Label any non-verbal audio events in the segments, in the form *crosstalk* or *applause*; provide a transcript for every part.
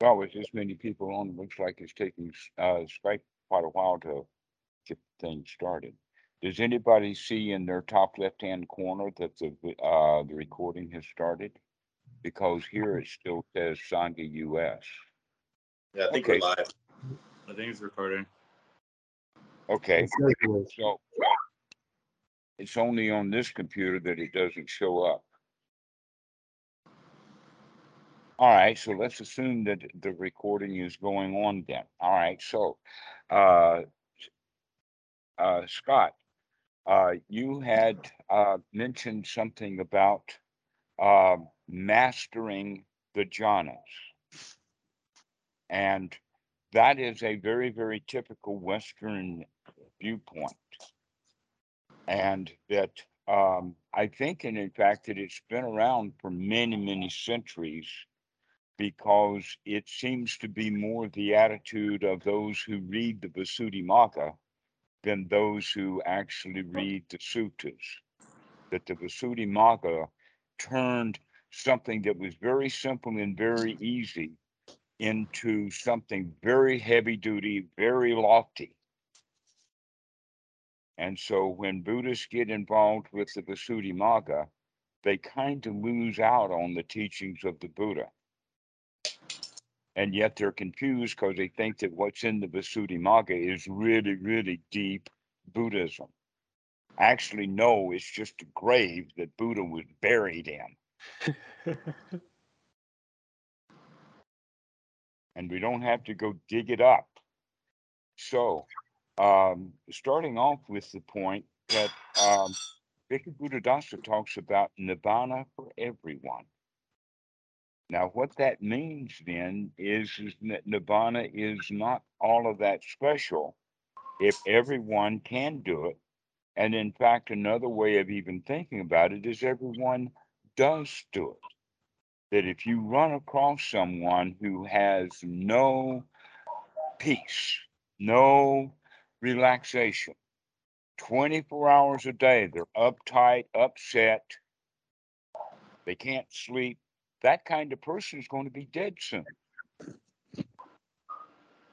Well, with this many people on, it looks like it's taking uh, Skype quite a while to get things started. Does anybody see in their top left-hand corner that the uh, the recording has started? Because here it still says Sangha US. Yeah, I think Okay. we're live. I think it's recording. Okay, It's like it was. so it's only on this computer that it doesn't show up. All right, so let's assume that the recording is going on then. All right, so, uh, uh, Scott, uh, you had, uh, mentioned something about, uh, mastering the jhanas. And that is a very, very typical Western viewpoint. And that, um, I think, and in fact, that it's been around for many, many centuries because it seems to be more the attitude of those who read the Visuddhimagga than those who actually read the suttas. That the Visuddhimagga turned something that was very simple and very easy into something very heavy duty, very lofty. And so when Buddhists get involved with the Visuddhimagga, they kind of lose out on the teachings of the Buddha. And yet they're confused because they think that what's in the Visuddhimagga is really, really deep Buddhism. Actually, no, it's just a grave that Buddha was buried in. *laughs* and we don't have to go dig it up. So, um, starting off with the point that um, Bhikkhu Buddhadasa talks about nirvana for everyone. Now, what that means then is, is that nirvana is not all of that special if everyone can do it. And in fact, another way of even thinking about it is everyone does do it that if you run across someone who has no peace, no relaxation, 24 hours a day, they're uptight, upset, they can't sleep, that kind of person is going to be dead soon.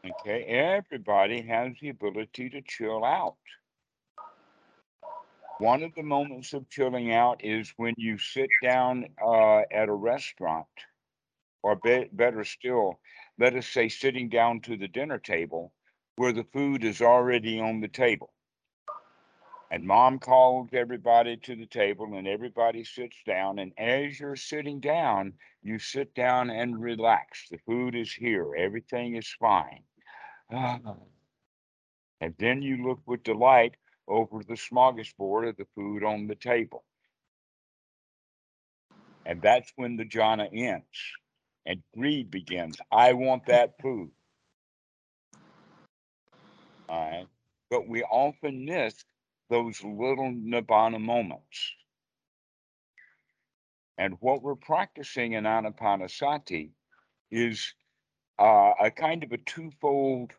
Okay, everybody has the ability to chill out. One of the moments of chilling out is when you sit down uh, at a restaurant, or be- better still, let us say sitting down to the dinner table where the food is already on the table. And mom calls everybody to the table and everybody sits down. And as you're sitting down, you sit down and relax. The food is here, everything is fine. *sighs* And then you look with delight over the smorgasbord of the food on the table. And that's when the jhana ends and greed begins. I want that food. All right. But we often miss those little nibbana moments. And what we're practicing in Anapanasati is uh, a kind of a twofold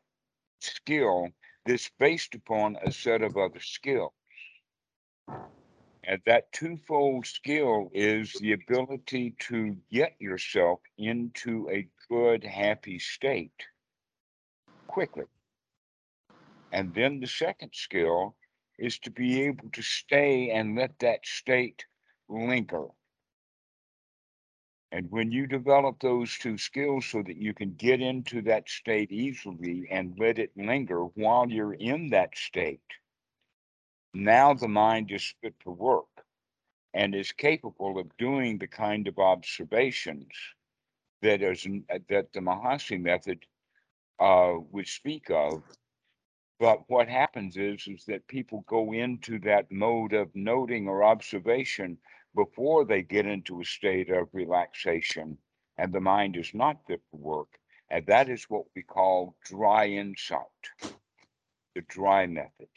skill that's based upon a set of other skills. And that twofold skill is the ability to get yourself into a good, happy state quickly. And then the second skill is to be able to stay and let that state linger. And when you develop those two skills so that you can get into that state easily and let it linger while you're in that state, now the mind is fit for work and is capable of doing the kind of observations that is that the Mahasi method uh, would speak of. But what happens is is that people go into that mode of noting or observation before they get into a state of relaxation and the mind is not fit for work. And that is what we call dry insight, the dry method.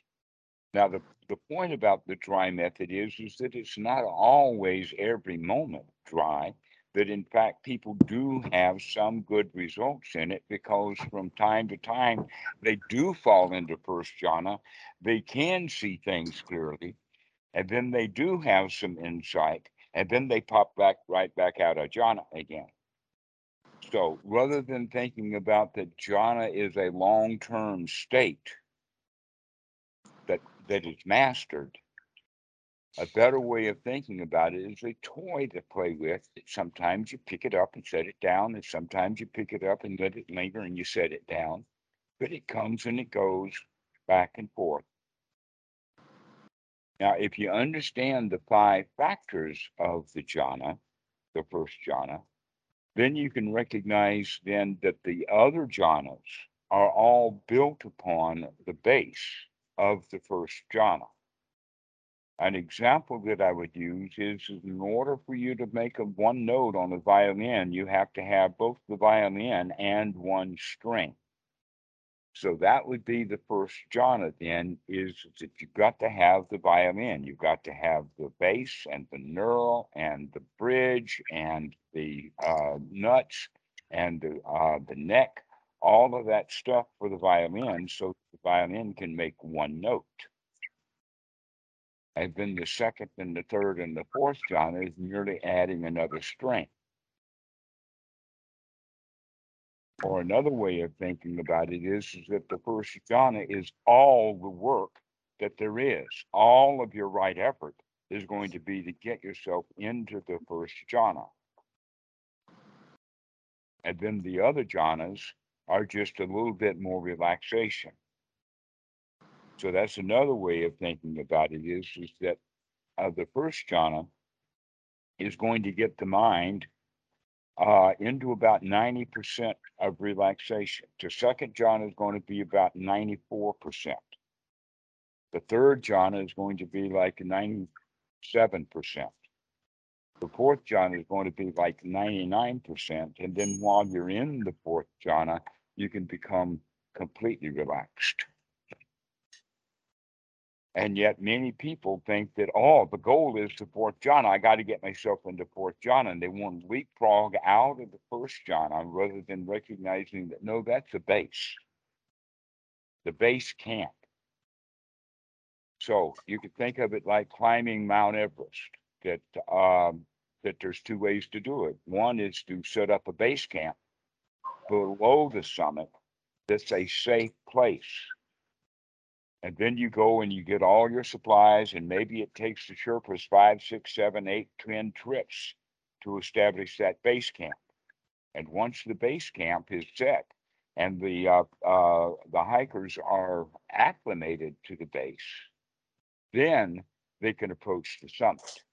Now, the, the point about the dry method is, is that it's not always every moment dry, that in fact people do have some good results in it because from time to time they do fall into first jhana, they can see things clearly, and then they do have some insight, and then they pop back right back out of jhana again. So rather than thinking about that jhana is a long-term state that that is mastered, a better way of thinking about it is a toy to play with. Sometimes you pick it up and set it down, and sometimes you pick it up and let it linger and you set it down. But it comes and it goes back and forth. Now, if you understand the five factors of the jhana, the first jhana, then you can recognize then that the other jhanas are all built upon the base of the first jhana. An example that I would use is in order for you to make a one note on a violin, you have to have both the violin and one string. So that would be the first jhana then is that you've got to have the violin. You've got to have the bass and the knurl and the bridge and the uh, nuts and the, uh, the neck, all of that stuff for the violin so the violin can make one note. And then the second and the third and the fourth jhana is merely adding another strength. Or another way of thinking about it is, is that the first jhana is all the work that there is. All of your right effort is going to be to get yourself into the first jhana. And then the other jhanas are just a little bit more relaxation. So that's another way of thinking about it is, is that uh, the first jhana is going to get the mind uh, into about 90% of relaxation. The second jhana is going to be about 94%. The third jhana is going to be like 97%. The fourth jhana is going to be like 99%. And then while you're in the fourth jhana, you can become completely relaxed. And yet many people think that, oh, the goal is the fourth jhana. I got to get myself into fourth jhana. And they want to leapfrog out of the first jhana rather than recognizing that, no, that's the base. The base camp. So you could think of it like climbing Mount Everest, that, um, that there's two ways to do it. One is to set up a base camp below the summit that's a safe place and then you go and you get all your supplies, and maybe it takes the Sherpas five, six, seven, eight, ten trips to establish that base camp. And once the base camp is set and the uh, uh, the hikers are acclimated to the base, then they can approach the summit.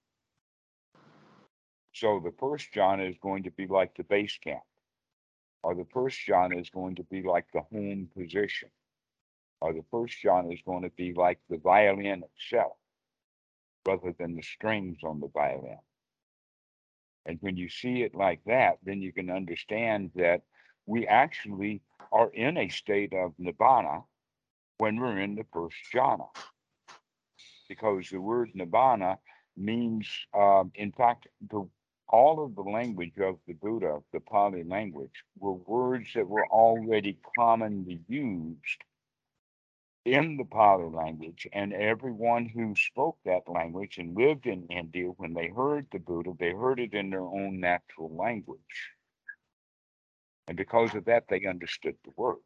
So the first jhana is going to be like the base camp, or the first jhana is going to be like the home position or the first jhana is going to be like the violin itself rather than the strings on the violin. And when you see it like that, then you can understand that we actually are in a state of nibbana when we're in the first jhana. Because the word nibbana means, um, in fact, the, all of the language of the Buddha, the Pali language, were words that were already commonly used in the Pali language, and everyone who spoke that language and lived in India, when they heard the Buddha, they heard it in their own natural language. And because of that, they understood the words.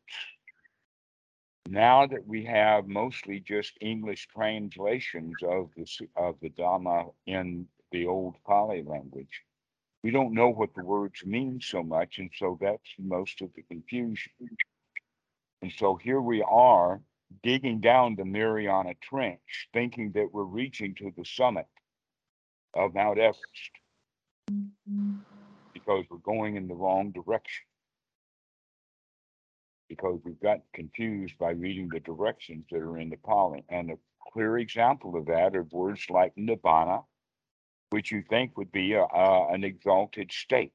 Now that we have mostly just English translations of the of the Dhamma in the old Pali language, we don't know what the words mean so much, and so that's most of the confusion. And so here we are digging down the Mariana Trench, thinking that we're reaching to the summit of Mount Everest because we're going in the wrong direction. Because we've got confused by reading the directions that are in the Pali. And a clear example of that are words like nibbana, which you think would be a, a, an exalted state.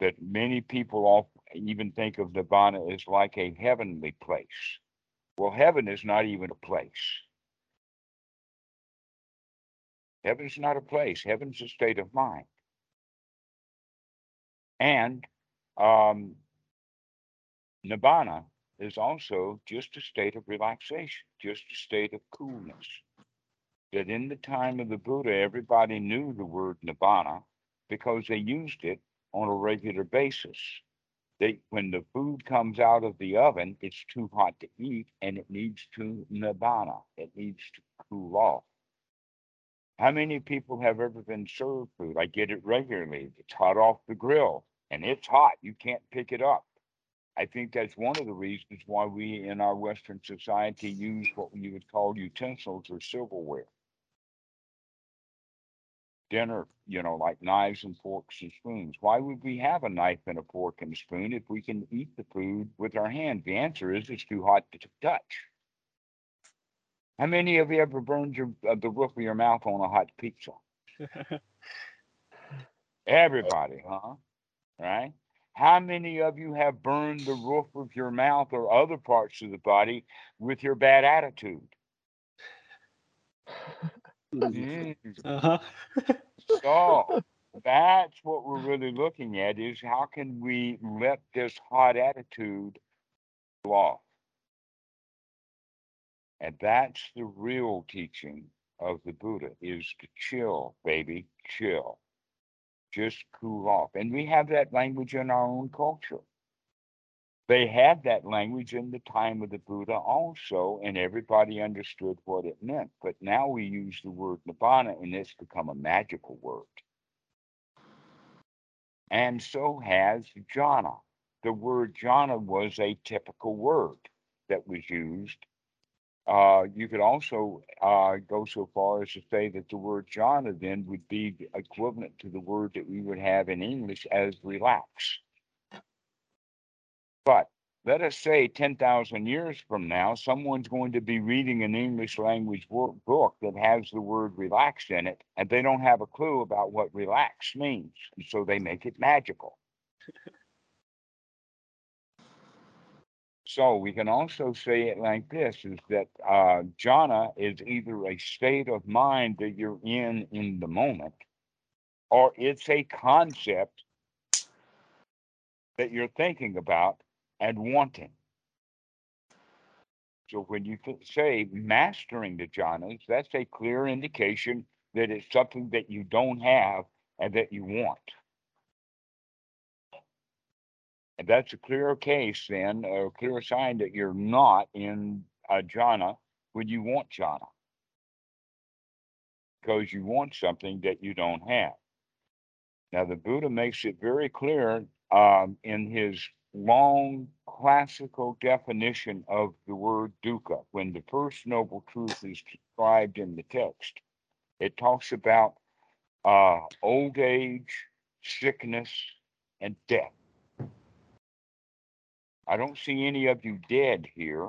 That many people all even think of Nibbana as like a heavenly place. Well, heaven is not even a place. Heaven's not a place. Heaven's a state of mind. And um, Nibbana is also just a state of relaxation, just a state of coolness. That in the time of the Buddha, everybody knew the word Nibbana because they used it on a regular basis. They, when the food comes out of the oven, it's too hot to eat and it needs to nibbana. It needs to cool off. How many people have ever been served food? I get it regularly. It's hot off the grill and it's hot. You can't pick it up. I think that's one of the reasons why we in our Western society use what you would call utensils or silverware. Dinner, you know, like knives and forks and spoons. Why would we have a knife and a fork and a spoon if we can eat the food with our hand? The answer is it's too hot to touch. How many of you ever burned your uh, the roof of your mouth on a hot pizza? *laughs* Everybody, huh? Right? How many of you have burned the roof of your mouth or other parts of the body with your bad attitude? *laughs* Mm. Uh-huh. *laughs* So that's what we're really looking at is how can we let this hot attitude go off? And that's the real teaching of the Buddha is to chill, baby, chill. Just cool off. And we have that language in our own culture. They had that language in the time of the Buddha also, and everybody understood what it meant. But now we use the word nibbana, and it's become a magical word. And so has jhana. The word jhana was a typical word that was used. Uh, you could also uh, go so far as to say that the word jhana then would be equivalent to the word that we would have in English as relax. But let us say 10,000 years from now, someone's going to be reading an English language book that has the word relax in it, and they don't have a clue about what relax means. And so they make it magical. so we can also say it like this is that uh, jhana is either a state of mind that you're in in the moment, or it's a concept that you're thinking about and wanting. So when you say mastering the jhanas, that's a clear indication that it's something that you don't have and that you want. And that's a clear case then, a clear sign that you're not in a jhana when you want jhana. Because you want something that you don't have. Now the Buddha makes it very clear um, in his long classical definition of the word dukkha. When the first noble truth is described in the text, it talks about uh, old age, sickness, and death. I don't see any of you dead here.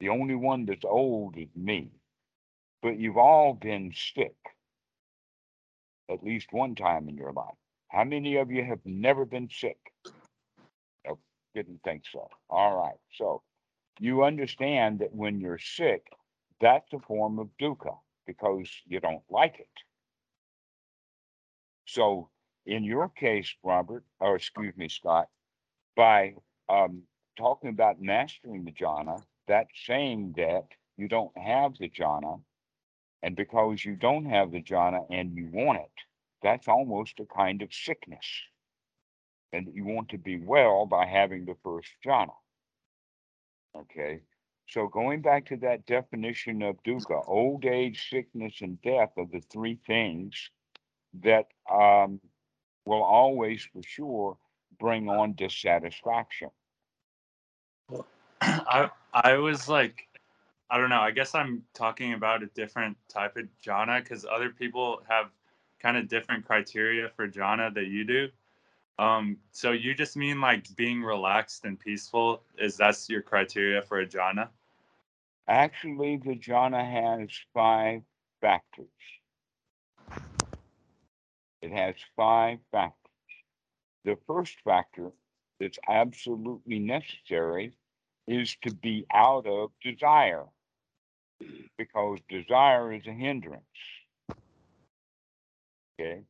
The only one that's old is me. But you've all been sick at least one time in your life. How many of you have never been sick? Didn't think so. All right. So you understand that when you're sick, that's a form of dukkha because you don't like it. So in your case, Robert, or excuse me, Scott, by um, talking about mastering the jhana, that's saying that you don't have the jhana, and because you don't have the jhana and you want it, that's almost a kind of sickness and you want to be well by having the first jhana. Okay, so going back to that definition of dukkha, old age, sickness, and death are the three things that um, will always, for sure, bring on dissatisfaction. I I was like, I don't know. I guess I'm talking about a different type of jhana because other people have kind of different criteria for jhana that you do. Um, so you just mean like being relaxed and peaceful? Is that's your criteria for a jhana? Actually, the jhana has five factors. It has five factors. The first factor that's absolutely necessary is to be out of desire because desire is a hindrance. Okay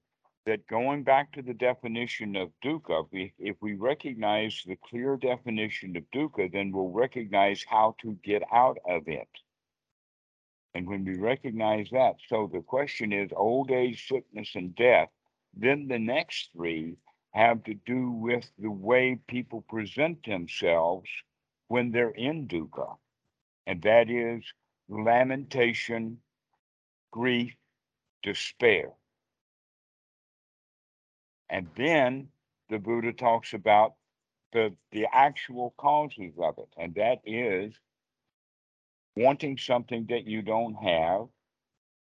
that going back to the definition of dukkha, if, we recognize the clear definition of dukkha, then we'll recognize how to get out of it. And when we recognize that, so the question is old age, sickness, and death, then the next three have to do with the way people present themselves when they're in dukkha, and that is lamentation, grief, despair. And then the Buddha talks about the, the actual causes of it, and that is wanting something that you don't have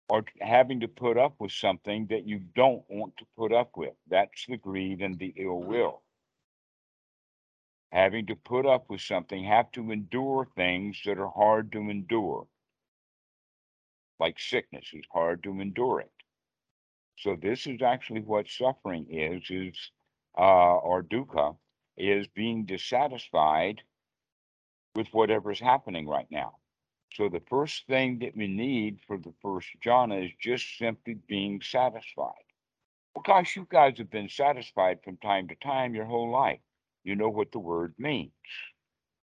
or having to put up with something that you don't want to put up with. That's the greed and the ill mm-hmm. will. Having to put up with something, have to endure things that are hard to endure. Like sickness is hard to endure it. So this is actually what suffering is, is uh, or dukkha, is being dissatisfied with whatever's happening right now. So the first thing that we need for the first jhana is just simply being satisfied. Well, gosh, you guys have been satisfied from time to time your whole life. You know what the word means.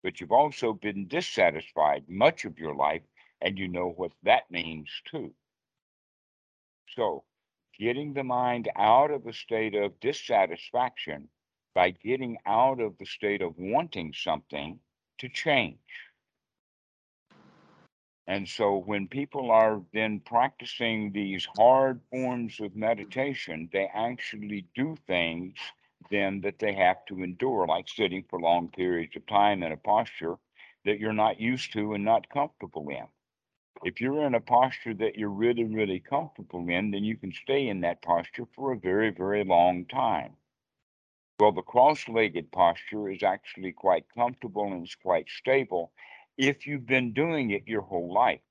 But you've also been dissatisfied much of your life, and you know what that means too. So, getting the mind out of a state of dissatisfaction by getting out of the state of wanting something to change. And so when people are then practicing these hard forms of meditation, they actually do things then that they have to endure, like sitting for long periods of time in a posture that you're not used to and not comfortable in. If you're in a posture that you're really, really comfortable in, then you can stay in that posture for a very, very long time. Well, the cross legged posture is actually quite comfortable and it's quite stable if you've been doing it your whole life.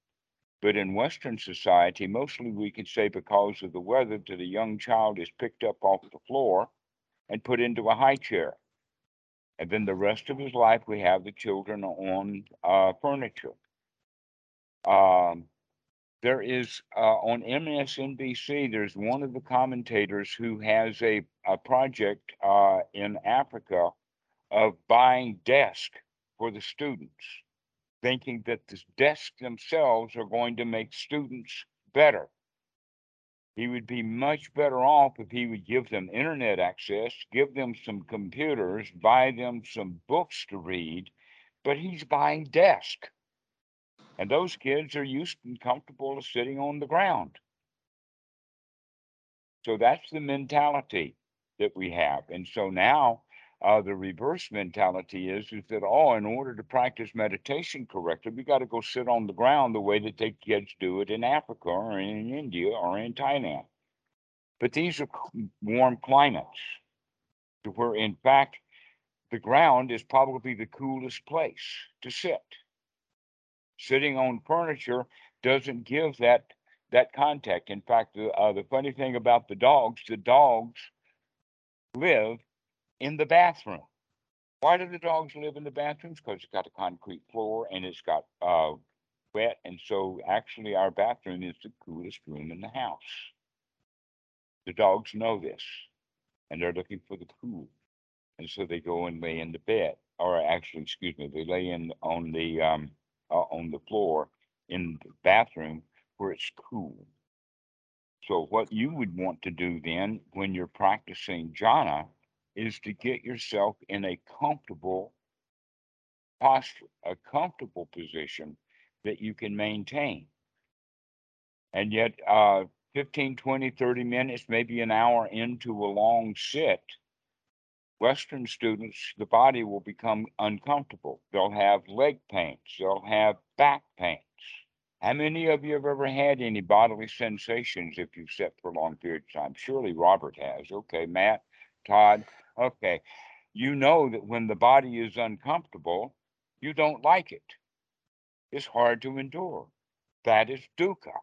But in Western society, mostly we can say because of the weather that a young child is picked up off the floor and put into a high chair. And then the rest of his life, we have the children on uh, furniture. Um, there is uh, on MSNBC, there's one of the commentators who has a, a project uh, in Africa of buying desks for the students thinking that the desks themselves are going to make students better. He would be much better off if he would give them internet access, give them some computers, buy them some books to read, but he's buying desk. And those kids are used and comfortable sitting on the ground. So that's the mentality that we have. And so now uh, the reverse mentality is is that oh, in order to practice meditation correctly, we got to go sit on the ground the way that the kids do it in Africa or in India or in Thailand. But these are warm climates, where in fact the ground is probably the coolest place to sit. Sitting on furniture doesn't give that that contact. In fact, the, uh, the funny thing about the dogs, the dogs live in the bathroom. Why do the dogs live in the bathrooms? Because it's got a concrete floor and it's got uh, wet. And so actually our bathroom is the coolest room in the house. The dogs know this and they're looking for the cool. And so they go and lay in the bed, or actually, excuse me, they lay in on the um, on the floor in the bathroom where it's cool. So what you would want to do then when you're practicing jhana is to get yourself in a comfortable posture, a comfortable position that you can maintain. And yet, uh, 15, 20, 30 minutes, maybe an hour into a long sit, Western students, the body will become uncomfortable. They'll have leg pains, they'll have back pains. How many of you have ever had any bodily sensations if you've sat for a long period of time? Surely Robert has. Okay, Matt, Todd, Okay. You know that when the body is uncomfortable, you don't like it. It's hard to endure. That is dukkha.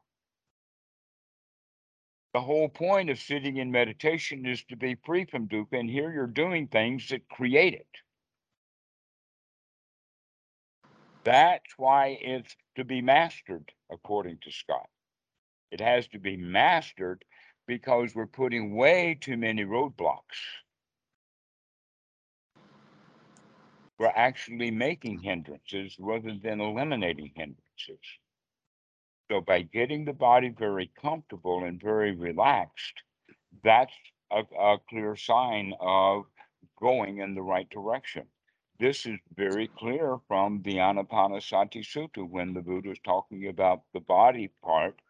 The whole point of sitting in meditation is to be free from dukkha, and here you're doing things that create it. That's why it's to be mastered, according to Scott. It has to be mastered because we're putting way too many roadblocks. we're actually making hindrances rather than eliminating hindrances. So by getting the body very comfortable and very relaxed, that's a, a clear sign of going in the right direction. This is very clear from the Anapanasati Sutta when the Buddha is talking about the body part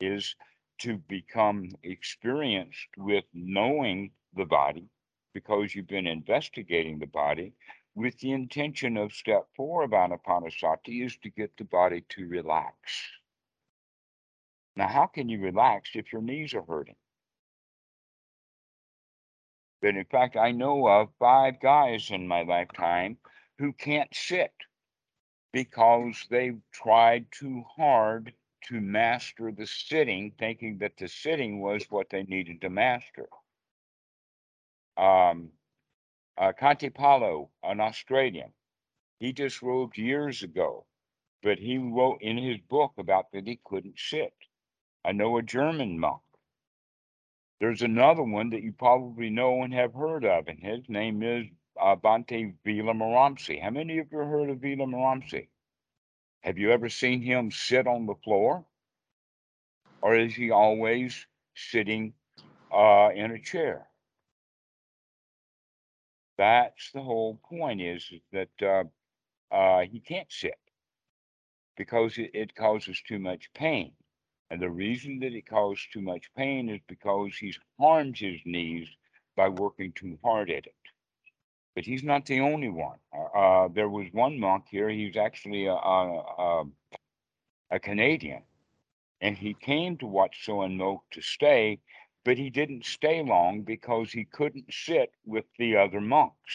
is to become experienced with knowing the body because you've been investigating the body with the intention of step four of Anapanasati is to get the body to relax. Now, how can you relax if your knees are hurting? But in fact, I know of five guys in my lifetime who can't sit because they've tried too hard to master the sitting, thinking that the sitting was what they needed to master. Um, uh, Khantipalo, an Australian, he just disrobed years ago, but he wrote in his book about that he couldn't sit. I know a German monk. There's another one that you probably know and have heard of, and his name is uh, Bhante Vimalaramsi. How many of you heard of Vimalaramsi? Have you ever seen him sit on the floor? Or is he always sitting uh, in a chair? That's the whole point is, is that uh, uh, he can't sit because it, it causes too much pain. And the reason that it causes too much pain is because he's harmed his knees by working too hard at it. But he's not the only one. Uh, uh there was one monk here. He's actually a, a, a, Canadian, and he came to Wat Suan Mokkh to stay, but he didn't stay long because he couldn't sit with the other monks.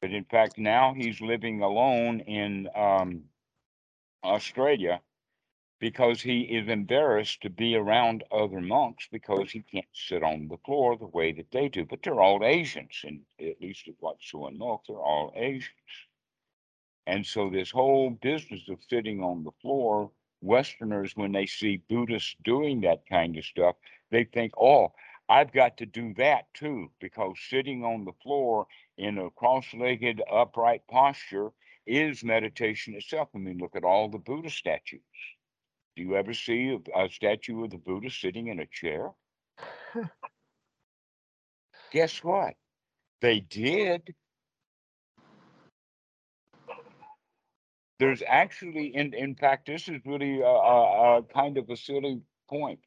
But in fact, now he's living alone in um, Australia because he is embarrassed to be around other monks because he can't sit on the floor the way that they do. But they're all Asians, and at least at Wat Suan Mokkh, they're all Asians. And so this whole business of sitting on the floor, Westerners, when they see Buddhists doing that kind of stuff, they think, oh, I've got to do that too, because sitting on the floor in a cross-legged upright posture is meditation itself. I mean, look at all the Buddha statues. Do you ever see a, a statue of the Buddha sitting in a chair? Guess what? They did. There's actually, in, in fact, this is really a, a, a kind of a silly point.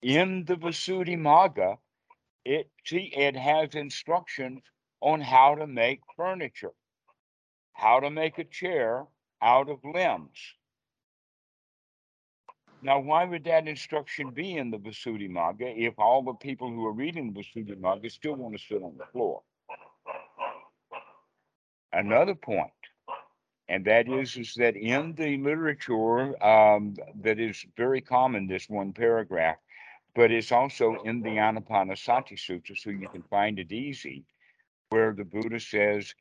In the Visuddhimagga, it, it has instructions on how to make furniture, how to make a chair out of limbs. Now, why would that instruction be in the Visuddhimagga if all the people who are reading the Visuddhimagga still want to sit on the floor? Another point, and that is, is that in the literature um, that is very common, this one paragraph, but it's also in the Anapanasati Sutta, so you can find it easy, where the Buddha says,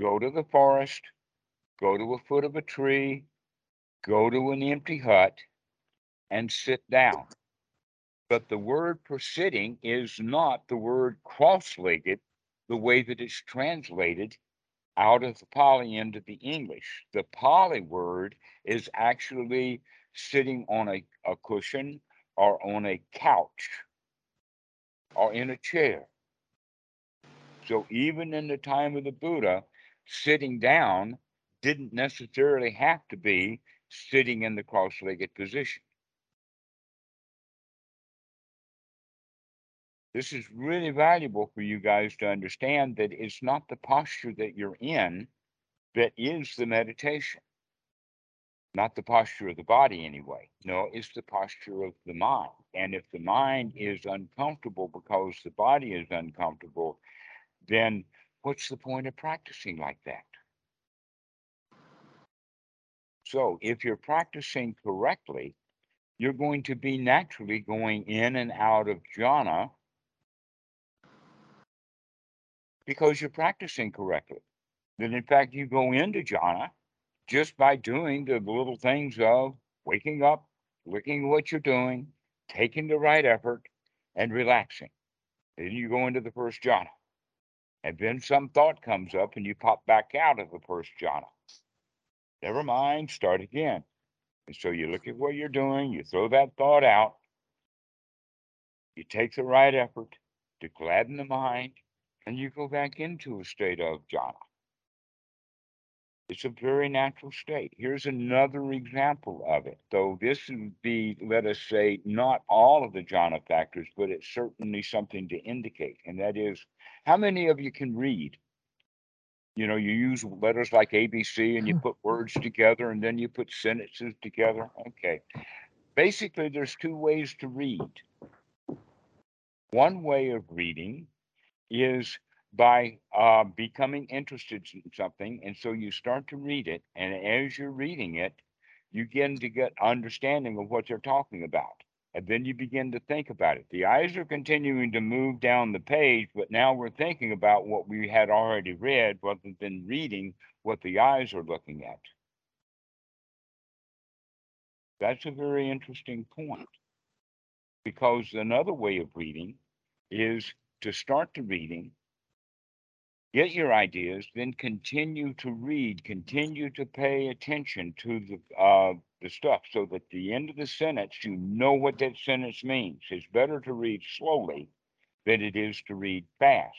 go to the forest, go to a foot of a tree, go to an empty hut, and sit down. But the word for sitting is not the word cross legged the way that it's translated out of the Pali into the English. The Pali word is actually sitting on a, a cushion or on a couch or in a chair. So even in the time of the Buddha, sitting down didn't necessarily have to be sitting in the cross legged position. This is really valuable for you guys to understand that it's not the posture that you're in that is the meditation. Not the posture of the body, anyway. No, it's the posture of the mind. And if the mind is uncomfortable because the body is uncomfortable, then what's the point of practicing like that? So, if you're practicing correctly, you're going to be naturally going in and out of jhana because you're practicing correctly. That in fact, you go into jhana just by doing the little things of waking up, looking at what you're doing, taking the right effort, and relaxing. Then you go into the first jhana. And then some thought comes up and you pop back out of the first jhana. Never mind, start again. And so you look at what you're doing, you throw that thought out, you take the right effort, to gladden the mind, and you go back into a state of jhana. It's a very natural state. Here's another example of it, though this would be, let us say, not all of the jhana factors, but it's certainly something to indicate. And that is, how many of you can read? You know, you use letters like ABC and you hmm. put words together and then you put sentences together. Okay. Basically, there's two ways to read. One way of reading is by uh, becoming interested in something. And so you start to read it. And as you're reading it, you begin to get understanding of what they're talking about. And then you begin to think about it. The eyes are continuing to move down the page, but now we're thinking about what we had already read rather than reading what the eyes are looking at. That's a very interesting point because another way of reading is to start the reading get your ideas, then continue to read, continue to pay attention to the uh, the stuff, so that the end of the sentence you know what that sentence means. It's better to read slowly than it is to read fast,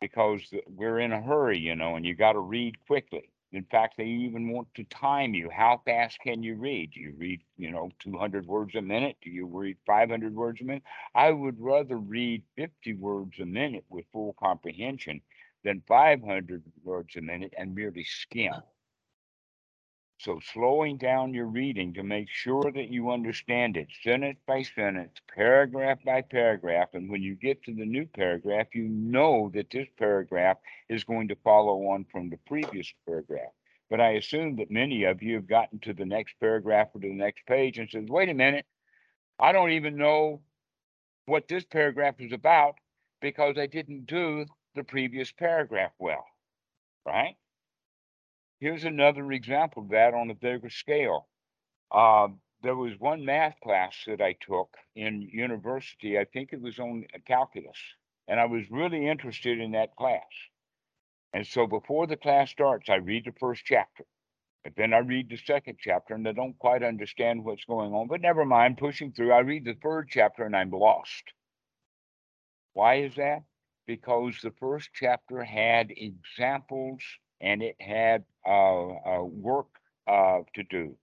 because we're in a hurry, you know, and you got to read quickly. In fact, they even want to time you. How fast can you read? Do you read, you know, 200 words a minute? Do you read 500 words a minute? I would rather read 50 words a minute with full comprehension than 500 words a minute and merely skim. So slowing down your reading to make sure that you understand it sentence by sentence, paragraph by paragraph. And when you get to the new paragraph, you know that this paragraph is going to follow on from the previous paragraph. But I assume that many of you have gotten to the next paragraph or to the next page and said, wait a minute, I don't even know what this paragraph is about because I didn't do the previous paragraph well, right? Here's another example of that on a bigger scale. Uh, there was one math class that I took in university. I think it was on calculus, and I was really interested in that class. And so before the class starts, I read the first chapter. And then I read the second chapter and I don't quite understand what's going on, but never mind, pushing through. I read the third chapter and I'm lost. Why is that? Because the first chapter had examples and it had uh, work to do.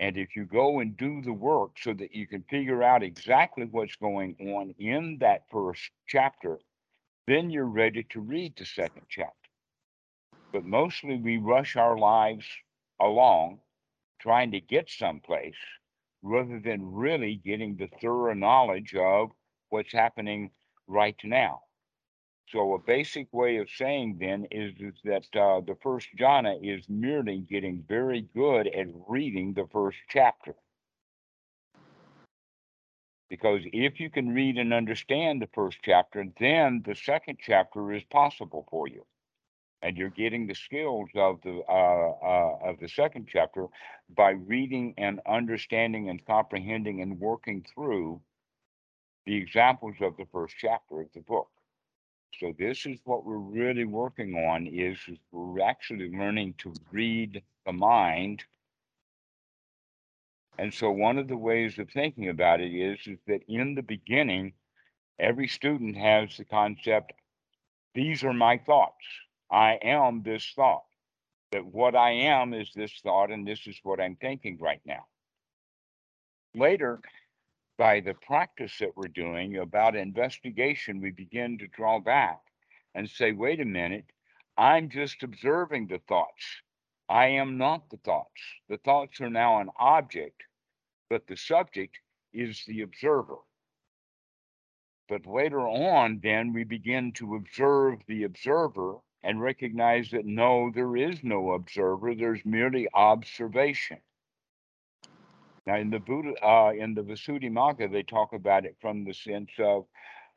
And if you go and do the work so that you can figure out exactly what's going on in that first chapter, then you're ready to read the second chapter. But mostly we rush our lives along trying to get someplace rather than really getting the thorough knowledge of what's happening right now. So a basic way of saying then is, is that uh, the first jhana is merely getting very good at reading the first chapter. Because if you can read and understand the first chapter, then the second chapter is possible for you. And you're getting the skills of the uh, uh, of the second chapter by reading and understanding and comprehending and working through the examples of the first chapter of the book. So this is what we're really working on is, we're actually learning to read the mind. And so one of the ways of thinking about it is, is that in the beginning, every student has the concept, these are my thoughts. I am this thought. That what I am is this thought, and this is what I'm thinking right now. Later, by the practice that we're doing about investigation, we begin to draw back and say, wait a minute, I'm just observing the thoughts. I am not the thoughts. The thoughts are now an object, but the subject is the observer. But later on, then we begin to observe the observer and recognize that no, there is no observer, there's merely observation. Now, in the Buddha, uh, in the Visuddhimagga, they talk about it from the sense of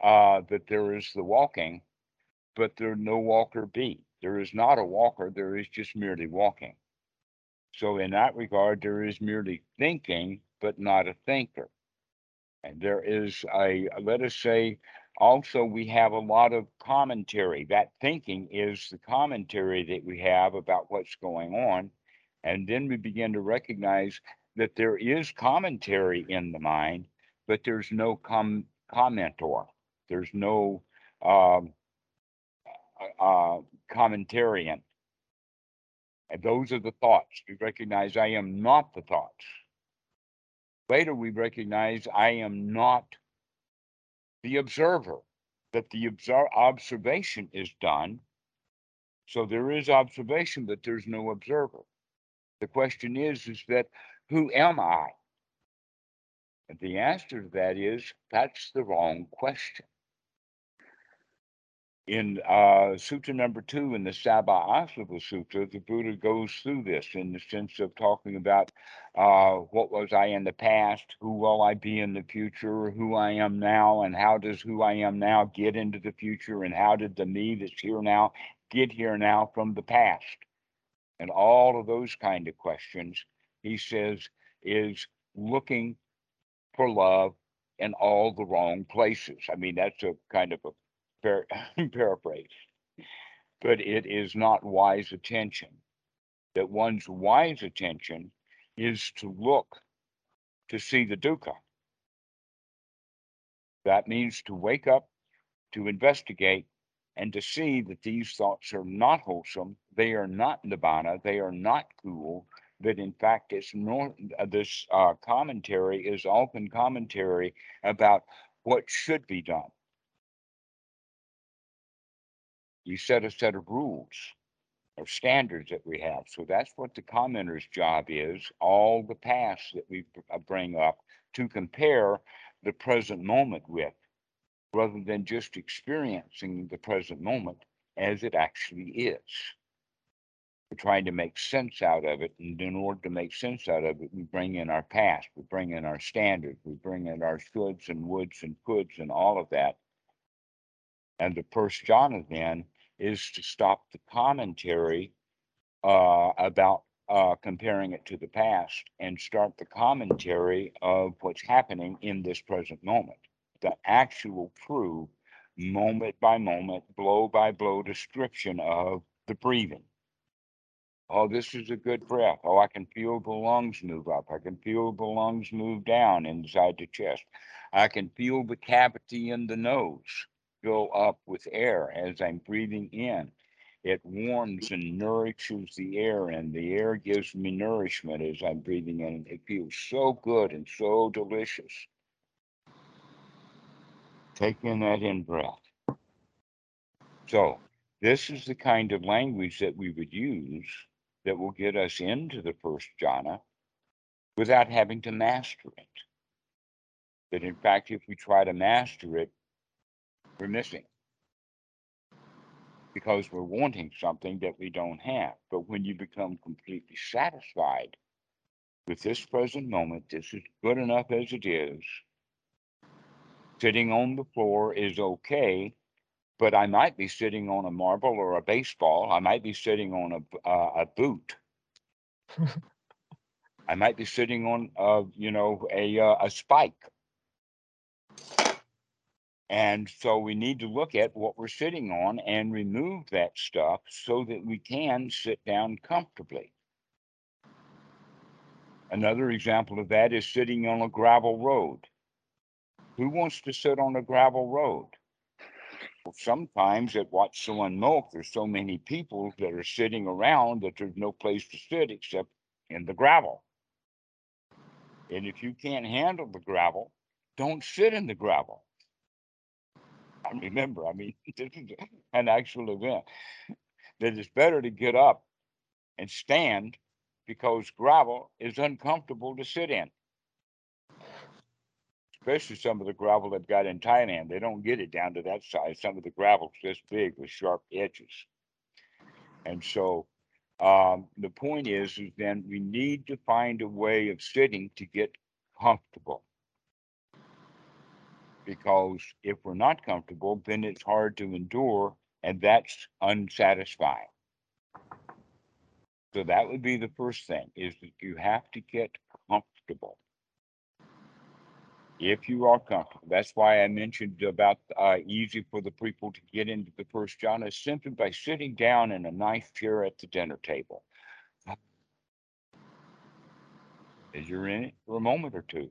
uh, that there is the walking, but there no walker be. There is not a walker. There is just merely walking. So, in that regard, there is merely thinking, but not a thinker. And there is a, let us say, also we have a lot of commentary. That thinking is the commentary that we have about what's going on. And then we begin to recognize that there is commentary in the mind, but there's no com commentor. There's no um, uh, commentarian. And those are the thoughts. We recognize I am not the thoughts. Later, we recognize I am not the observer, that the obser- observation is done. So there is observation, but there's no observer. The question is, is that who am I? And the answer to that is that's the wrong question. In uh, Sutra number two in the Sabba Sutra, the Buddha goes through this in the sense of talking about uh, what was I in the past, who will I be in the future, who I am now, and how does who I am now get into the future, and how did the me that's here now get here now from the past? And all of those kind of questions, he says, is looking for love in all the wrong places. I mean, that's a kind of a par- *laughs* paraphrase, but it is not wise attention. That one's wise attention is to look to see the dukkha. That means to wake up, to investigate, and to see that these thoughts are not wholesome, they are not nibbana, they are not cool, that in fact it's nor, uh, this uh, commentary is often commentary about what should be done you set a set of rules or standards that we have. So that's what the commenter's job is, all the past that we uh, bring up to compare the present moment with, rather than just experiencing the present moment as it actually is. Trying to make sense out of it. And in order to make sense out of it, we bring in our past, we bring in our standards, we bring in our shoulds and woulds and coulds and all of that. And the first jhana then is to stop the commentary uh, about uh, comparing it to the past and start the commentary of what's happening in this present moment. The actual true moment by moment, blow by blow description of the breathing. Oh, this is a good breath. Oh, I can feel the lungs move up. I can feel the lungs move down inside the chest. I can feel the cavity in the nose fill up with air as I'm breathing in. It warms and nourishes the air, and the air gives me nourishment as I'm breathing in. It feels so good and so delicious. Take in that in breath. So, this is the kind of language that we would use that will get us into the first jhana without having to master it. That in fact, if we try to master it, we're missing because we're wanting something that we don't have. But when you become completely satisfied with this present moment, this is good enough as it is. Sitting on the floor is okay, but I might be sitting on a marble or a baseball. I might be sitting on a uh, a boot. *laughs* I might be sitting on, uh, you know, a uh, a spike and so we need to look at what we're sitting on and remove that stuff so that we can sit down comfortably. Another example of that is sitting on a gravel road. Who wants to sit on a gravel road? Sometimes at Wat Suan Mokkh, there's so many people that are sitting around that there's no place to sit except in the gravel. And if you can't handle the gravel, don't sit in the gravel. I remember, I mean, *laughs* this is an actual event. That it's better to get up and stand because gravel is uncomfortable to sit in. Especially some of the gravel they've got in Thailand. They don't get it down to that size. Some of the gravel's this big with sharp edges. And so um, the point is, is then we need to find a way of sitting to get comfortable because if we're not comfortable, then it's hard to endure, and that's unsatisfying. So that would be the first thing is that you have to get comfortable. If you are comfortable, that's why I mentioned about uh, easy for the people to get into the first jhana simply by sitting down in a nice chair at the dinner table. As you're in it for a moment or two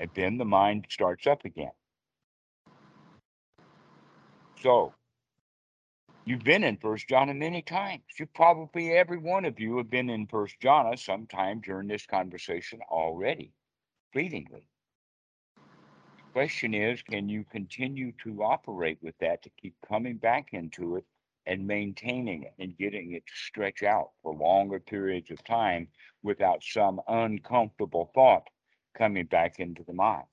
And then the mind starts up again. So you've been in First Jhana many times. You probably every one of you have been in First Jhana sometime during this conversation already, fleetingly. The question is, can you continue to operate with that to keep coming back into it and maintaining it and getting it to stretch out for longer periods of time without some uncomfortable thought coming back into the mind?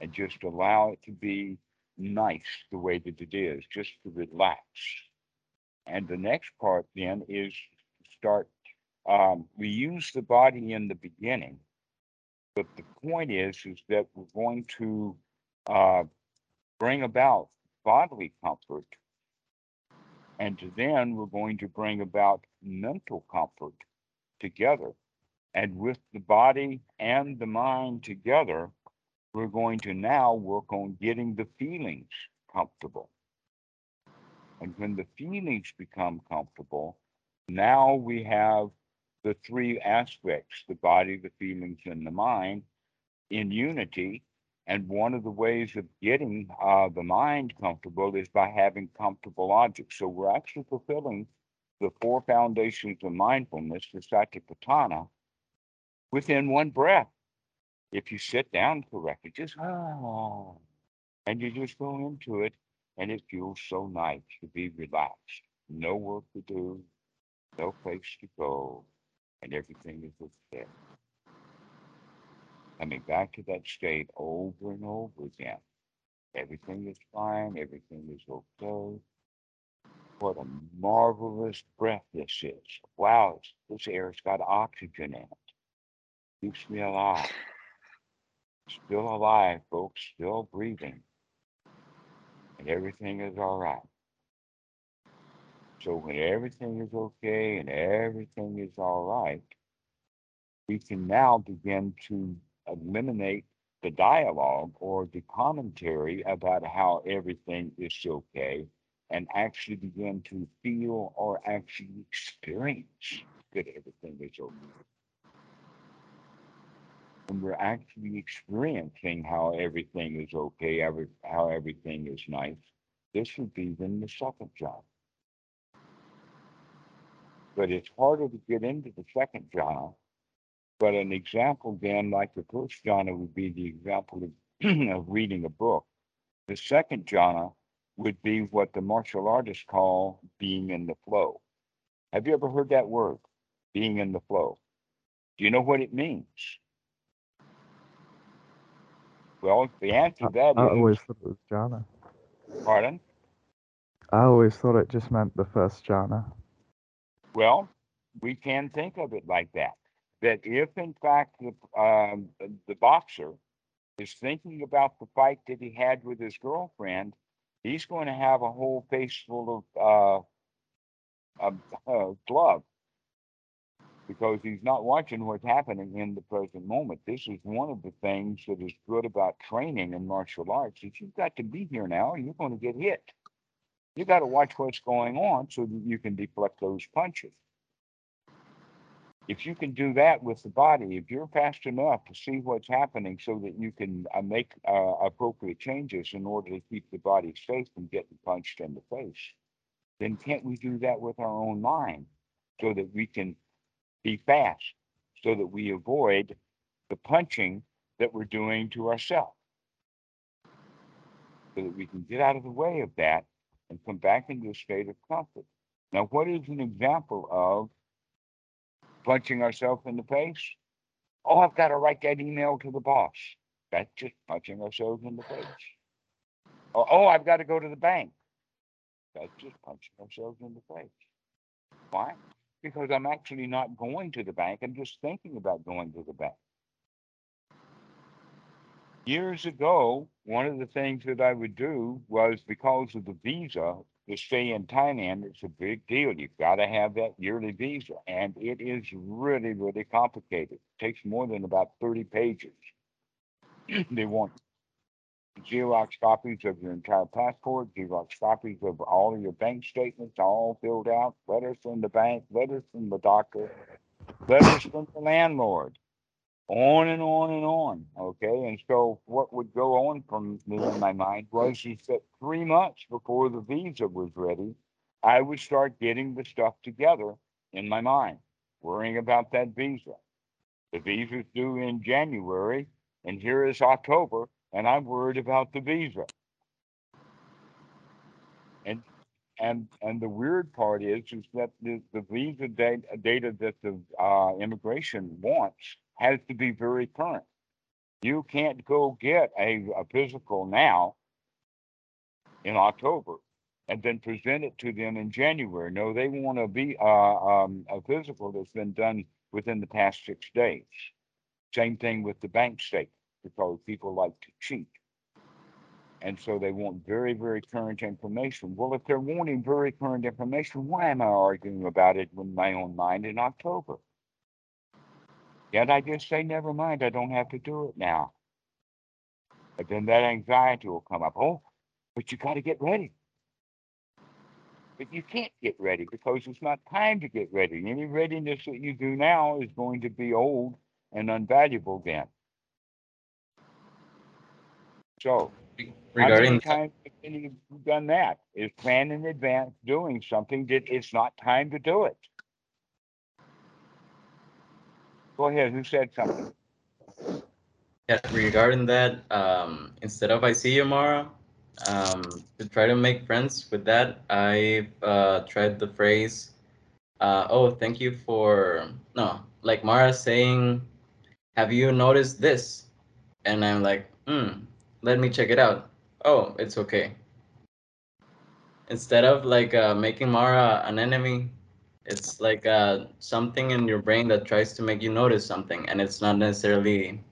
And just allow it to be nice the way that it is, just to relax. And the next part then is start. Um, we use the body in the beginning, but the point is is that we're going to uh, bring about bodily comfort, and then we're going to bring about mental comfort together. And with the body and the mind together, we're going to now work on getting the feelings comfortable. And when the feelings become comfortable, now we have the three aspects the body, the feelings, and the mind in unity. And one of the ways of getting uh, the mind comfortable is by having comfortable objects. So we're actually fulfilling the four foundations of mindfulness, the Satipatthana, within one breath if you sit down correctly, just ah, and you just go into it, and it feels so nice to be relaxed. No work to do, no place to go, and everything is okay. Coming back to that state over and over again. Everything is fine, everything is okay. What a marvelous breath this is. Wow, this air's got oxygen in it. Keeps me alive. Still alive, folks, still breathing. And everything is all right. So when everything is okay and everything is all right, we can now begin to eliminate the dialogue or the commentary about how everything is okay and actually begin to feel or actually experience that everything is okay when we're actually experiencing how everything is okay, how everything is nice, this would be then the second jhana. But it's harder to get into the second jhana. But an example then, like the first jhana, would be the example of, *clears throat* of reading a book. The second jhana would be what the martial artists call being in the flow. Have you ever heard that word, being in the flow? Do you know what it means? Well, the answer to that I is, always thought it was jhana. pardon? I always thought it just meant the first jhana. Well, we can think of it like that. That if in fact the, um, the boxer is thinking about the fight that he had with his girlfriend, he's going to have a whole face full of uh, glove because he's not watching what's happening in the present moment. This is one of the things that is good about training in martial arts is you've got to be here now you're going to get hit. You got to watch what's going on so that you can deflect those punches. If you can do that with the body, if you're fast enough to see what's happening so that you can uh, make uh, appropriate changes in order to keep the body safe from getting punched in the face, then can't we do that with our own mind so that we can be fast so that we avoid the punching that we're doing to ourselves. So that we can get out of the way of that and come back into a state of comfort. Now, what is an example of punching ourselves in the face? Oh, I've got to write that email to the boss. That's just punching ourselves in the face. Oh, oh I've got to go to the bank. That's just punching ourselves in the face. Why? because I'm actually not going to the bank. I'm just thinking about going to the bank. Years ago, one of the things that I would do was because of the visa to stay in Thailand, it's a big deal. You've got to have that yearly visa, and it is really, really complicated. It takes more than about 30 pages. *clears throat* they want Xerox copies of your entire passport, Xerox copies of all of your bank statements, all filled out, letters from the bank, letters from the doctor, letters from the landlord. On and on and on. Okay. And so what would go on from me in my mind was is that three months before the visa was ready, I would start getting the stuff together in my mind, worrying about that visa. The visa's due in January, and here is October, and I'm worried about the visa. And and and the weird part is is that the, the visa data, data that the uh, immigration wants has to be very current. You can't go get a, a physical now in October and then present it to them in January. No, they want to be uh, um, a physical that's been done within the past six days. Same thing with the bank statement because people like to cheat. And so they want very, very current information. Well, if they're wanting very current information, why am I arguing about it with my own mind in October? Yet I just say, never mind, I don't have to do it now. But then that anxiety will come up. Oh, but you got to get ready. But you can't get ready because it's not time to get ready. Any readiness that you do now is going to be old and unvaluable then. So, regarding any of done that? Is plan in advance doing something that it's not time to do it? Go ahead, who said something? yeah, regarding that, um, instead of I see you, Mara, um, to try to make friends with that, I uh, tried the phrase, uh, "Oh, thank you for no," like Mara saying, "Have you noticed this?" And I'm like, "Hmm, let me check it out." Oh, it's okay. Instead of like uh, making Mara an enemy, it's like uh, something in your brain that tries to make you notice something, and it's not necessarily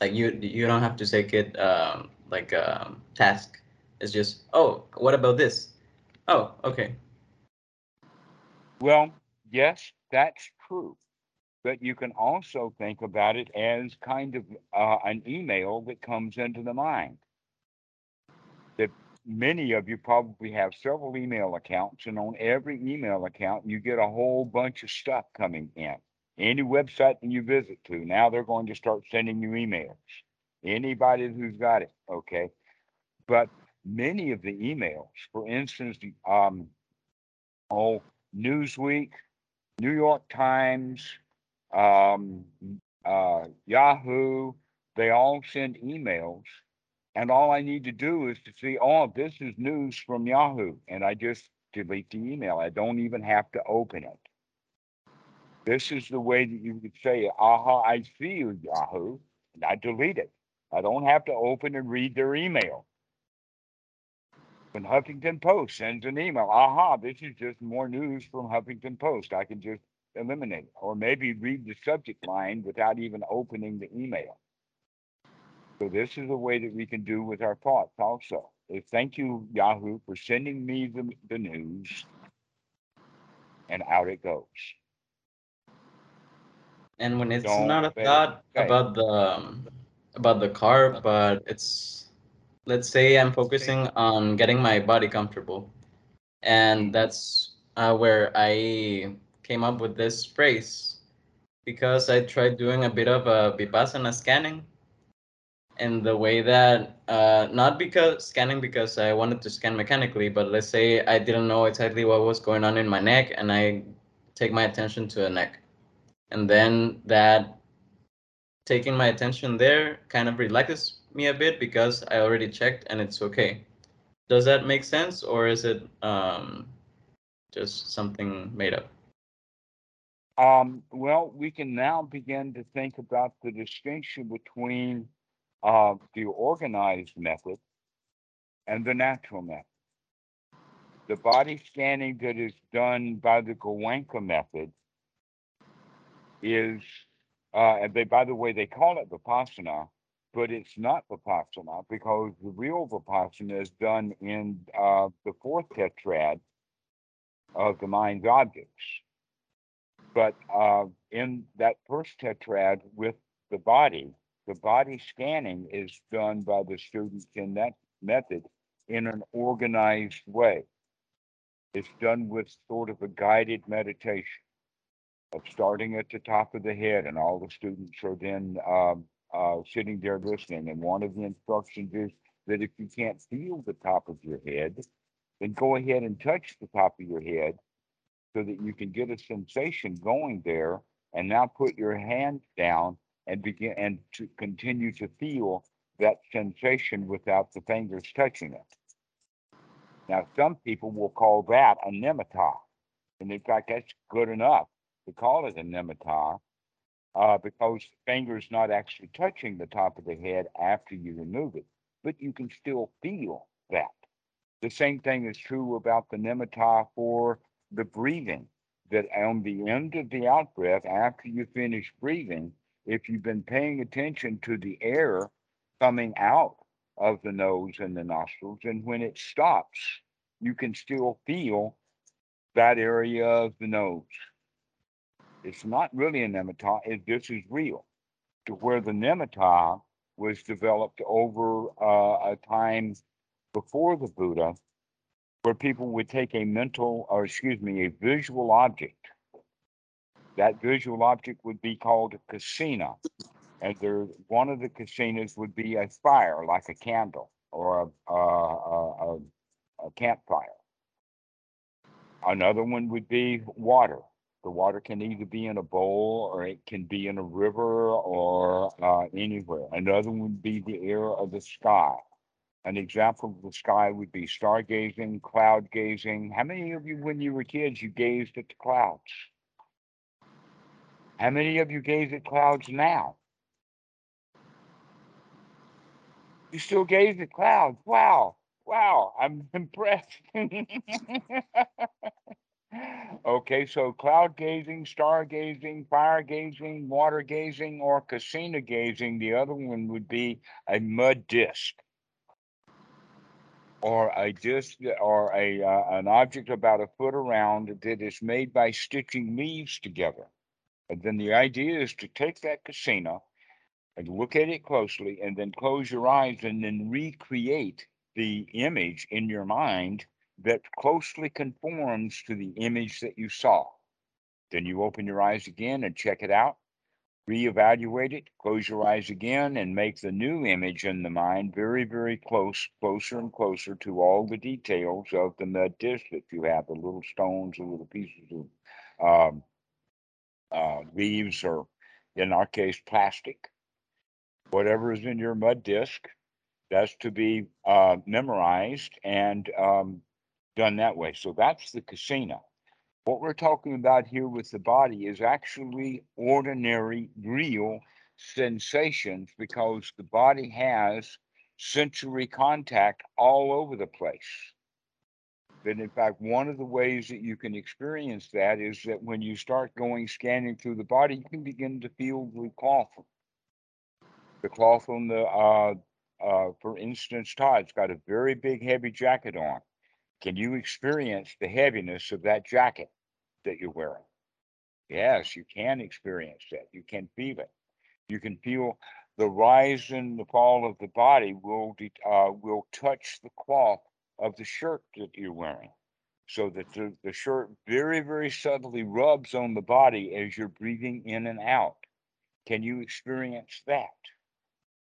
like you you don't have to take it um, like a task. It's just oh, what about this? Oh, okay. Well, yes, that's true. But you can also think about it as kind of uh, an email that comes into the mind. Many of you probably have several email accounts, and on every email account, you get a whole bunch of stuff coming in. Any website that you visit to, now they're going to start sending you emails. Anybody who's got it, okay? But many of the emails, for instance, um, oh, Newsweek, New York Times, um, uh, Yahoo, they all send emails. And all I need to do is to see, oh, this is news from Yahoo. And I just delete the email. I don't even have to open it. This is the way that you could say, aha, I see you, Yahoo, and I delete it. I don't have to open and read their email. When Huffington Post sends an email, aha, this is just more news from Huffington Post. I can just eliminate it, or maybe read the subject line without even opening the email. So this is a way that we can do with our thoughts also. Is thank you, Yahoo, for sending me the, the news. And out it goes. And when it's Don't not a bet. thought Okay. about the um, about the car, but it's let's say I'm focusing on getting my body comfortable, and that's uh, where I came up with this phrase because I tried doing a bit of a vipassana scanning in the way that uh, not because scanning because I wanted to scan mechanically, but let's say I didn't know exactly what was going on in my neck, and I take my attention to the neck, and then that taking my attention there kind of relaxes me a bit because I already checked and it's okay. Does that make sense, or is it um, just something made up? Um, well, we can now begin to think about the distinction between uh, the organized method and the natural method. The body scanning that is done by the Goenka method is, uh, and they, by the way, they call it Vipassana, but it's not Vipassana because the real Vipassana is done in uh, the fourth tetrad of the mind's objects. But uh, in that first tetrad with the body, the body scanning is done by the students in that method in an organized way. It's done with sort of a guided meditation. of starting at the top of the head, and all the students are then um, uh, sitting there listening. And one of the instructions is that if you can't feel the top of your head, then go ahead and touch the top of your head so that you can get a sensation going there. And now put your hand down and begin and to continue to feel that sensation without the fingers touching it. Now, some people will call that a nimitta. And in fact, that's good enough to call it a nimitta uh, because finger's not actually touching the top of the head after you remove it, but you can still feel that. The same thing is true about the nimitta for the breathing, that on the end of the out breath, after you finish breathing, if you've been paying attention to the air coming out of the nose and the nostrils, and when it stops, you can still feel that area of the nose. It's not really a nimitta, it, this is real. To where the nimitta was developed over uh, a time before the Buddha, where people would take a mental, or excuse me, a visual object. That visual object would be called a kasina. And there, one of the kasinas would be a fire, like a candle or a, a, a, a campfire. Another one would be water. The water can either be in a bowl or it can be in a river or uh, anywhere. Another one would be the air of the sky. An example of the sky would be stargazing, cloud gazing. How many of you, when you were kids, you gazed at the clouds? How many of you gaze at clouds now? You still gaze at clouds. Wow. Wow. I'm *laughs* impressed. okay, so cloud gazing, star gazing, fire gazing, water gazing, or kasina gazing. The other one would be a mud disc or a disc or a uh, an object about a foot around that is made by stitching leaves together. And then the idea is to take that kasina and look at it closely and then close your eyes and then recreate the image in your mind that closely conforms to the image that you saw. Then you open your eyes again and check it out, reevaluate it, close your eyes again, and make the new image in the mind very, very close, closer and closer to all the details of the mud disc that you have the little stones, the little pieces of um, uh, leaves, or in our case, plastic. Whatever is in your mud disc, that's to be uh, memorized and um, done that way. So that's the kasina What we're talking about here with the body is actually ordinary, real sensations because the body has sensory contact all over the place. That in fact, one of the ways that you can experience that is that when you start going scanning through the body, you can begin to feel the cloth. The cloth on the, uh, uh, for instance, Todd's got a very big, heavy jacket on. Can you experience the heaviness of that jacket that you're wearing? Yes, you can experience that. You can feel it. You can feel the rise and the fall of the body will uh, will touch the cloth of the shirt that you're wearing, so that the, the shirt very very subtly rubs on the body as you're breathing in and out. Can you experience that?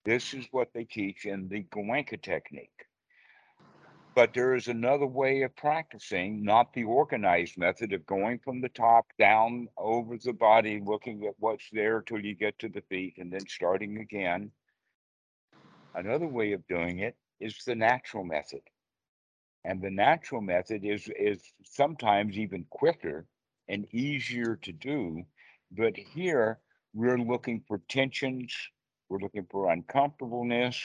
This is what they teach in the Goenka technique. But there is another way of practicing, not the organized method of going from the top down over the body, looking at what's there till you get to the feet and then starting again. Another way of doing it is the natural method. And the natural method is, is sometimes even quicker and easier to do. But here we're looking for tensions, we're looking for uncomfortableness,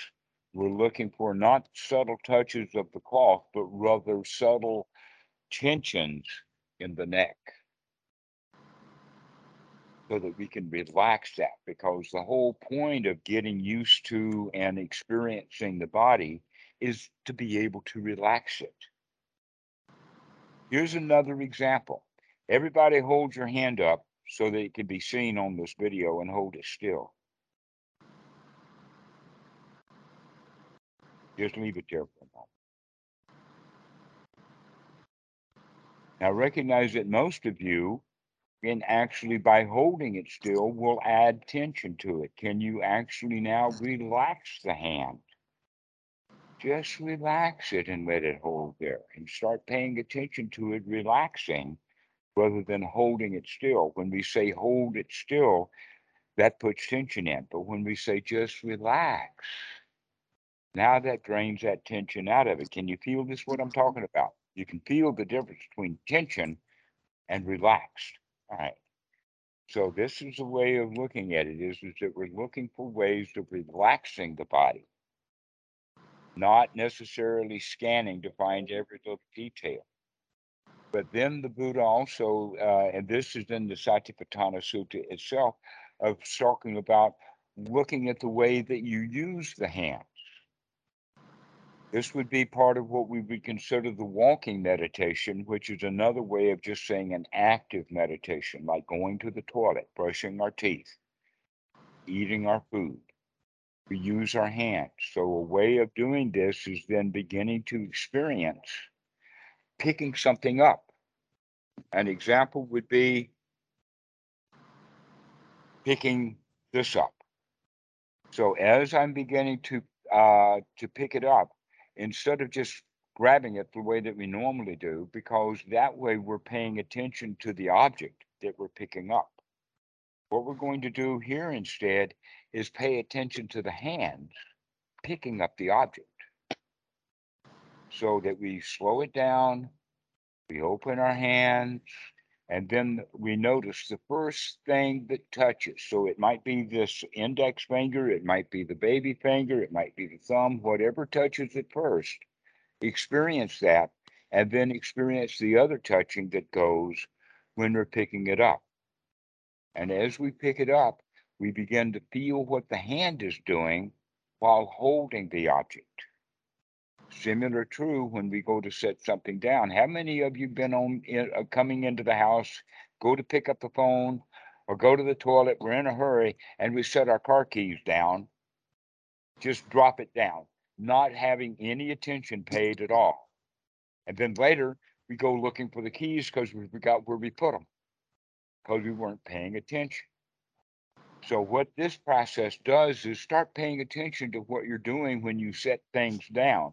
we're looking for not subtle touches of the cloth, but rather subtle tensions in the neck so that we can relax that because the whole point of getting used to and experiencing the body is to be able to relax it. Here's another example. Everybody hold your hand up so that it can be seen on this video and hold it still. Just leave it there for a moment. Now recognize that most of you And actually by holding it still will add tension to it. Can you actually now relax the hand? Just relax it and let it hold there and start paying attention to it relaxing rather than holding it still. When we say hold it still, that puts tension in. But when we say just relax, now that drains that tension out of it. Can you feel this? What I'm talking about? You can feel the difference between tension and relaxed. All right. So this is a way of looking at it is, is that we're looking for ways of relaxing the body, not necessarily scanning to find every little detail. But then the Buddha also, uh, and this is in the Satipatthana Sutta itself, of talking about looking at the way that you use the hands. This would be part of what we would consider the walking meditation, which is another way of just saying an active meditation, like going to the toilet, brushing our teeth, eating our food. We use our hands. So, a way of doing this is then beginning to experience picking something up. An example would be picking this up. So as I'm beginning to uh, to pick it up, instead of just grabbing it the way that we normally do, because that way we're paying attention to the object that we're picking up. What we're going to do here instead is pay attention to the hands picking up the object so that we slow it down, we open our hands, and then we notice the first thing that touches. So it might be this index finger, it might be the baby finger, it might be the thumb, whatever touches it first. Experience that, and then experience the other touching that goes when we're picking it up. And as we pick it up, we begin to feel what the hand is doing while holding the object. Similar true when we go to set something down. How many of you been on in, uh, coming into the house, go to pick up the phone or go to the toilet? We're in a hurry and we set our car keys down. Just drop it down, not having any attention paid at all. And then later we go looking for the keys because we forgot where we put them because we weren't paying attention. So what this process does is start paying attention to what you're doing when you set things down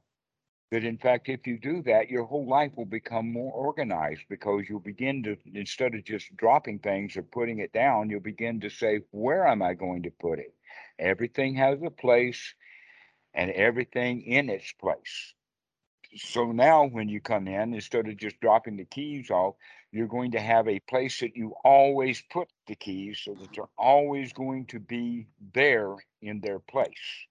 that in fact, if you do that, your whole life will become more organized because you'll begin to, instead of just dropping things or putting it down, you'll begin to say, where am I going to put it? Everything has a place and everything in its place. So now when you come in, instead of just dropping the keys off, you're going to have a place that you always put the keys so that they're always going to be there in their place.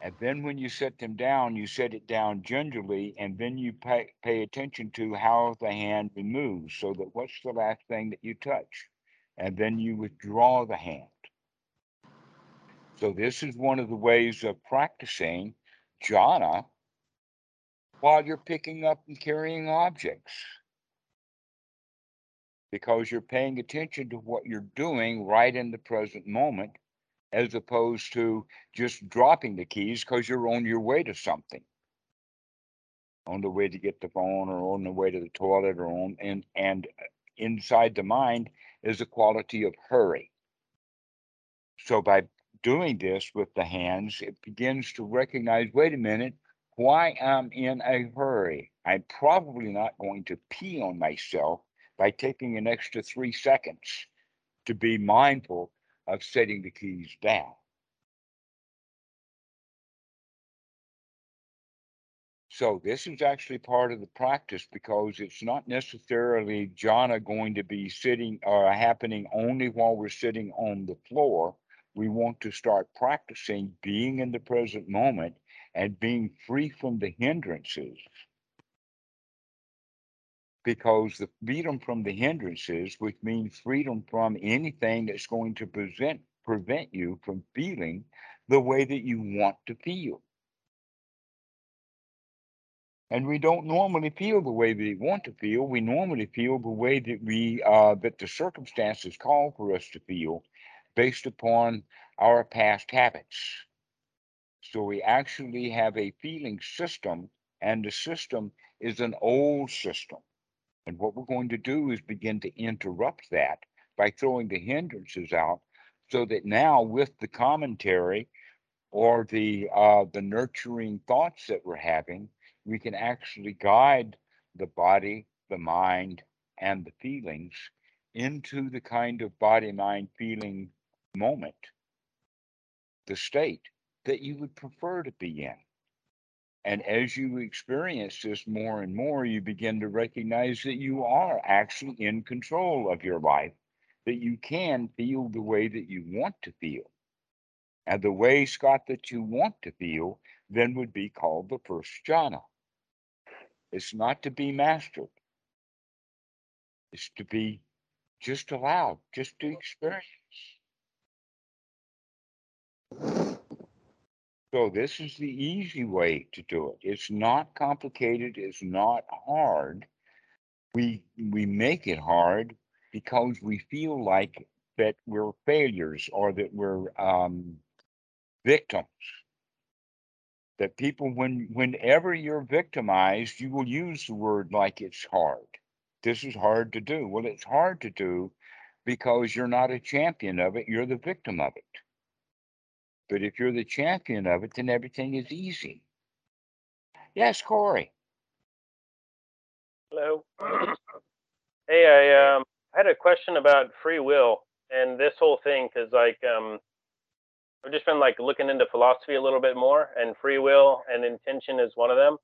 And then when you set them down, you set it down gingerly, and then you pay, pay attention to how the hand moves. So that what's the last thing that you touch? And then you withdraw the hand. So this is one of the ways of practicing jhana while you're picking up and carrying objects. Because you're paying attention to what you're doing right in the present moment as opposed to just dropping the keys because you're on your way to something. On the way to get the phone or on the way to the toilet or on and and uh, inside the mind is a quality of hurry. So by doing this with the hands it begins to recognize wait a minute why i'm in a hurry? I'm probably not going to pee on myself by taking an extra three seconds to be mindful of setting the keys down. So this is actually part of the practice because it's not necessarily jhana going to be sitting or happening only while we're sitting on the floor. We want to start practicing being in the present moment and being free from the hindrances because the freedom from the hindrances, which means freedom from anything that's going to present, prevent you from feeling the way that you want to feel. And we don't normally feel the way we want to feel. We normally feel the way that we uh, that the circumstances call for us to feel, based upon our past habits. So we actually have a feeling system, and the system is an old system And what we're going to do is begin to interrupt that by throwing the hindrances out so that now with the commentary or the uh, the nurturing thoughts that we're having, we can actually guide the body, the mind, and the feelings into the kind of body, mind, feeling moment, the state that you would prefer to be in. And as you experience this more and more, you begin to recognize that you are actually in control of your life, that you can feel the way that you want to feel. And the way, Scott, that you want to feel then would be called the first jhana. It's not to be mastered, it's to be just allowed, just to experience. So this is the easy way to do it. It's not complicated, it's not hard. We we make it hard because we feel like that we're failures or that we're um, victims. That people, when whenever you're victimized, you will use the word like it's hard. This is hard to do. Well, it's hard to do because you're not a champion of it, you're the victim of it. But if you're the champion of it, then everything is easy. Yes, Corey. Hello. *clears throat* hey, I um had a question about free will and this whole thing because like um I've just been like looking into philosophy a little bit more, and free will and intention is one of them.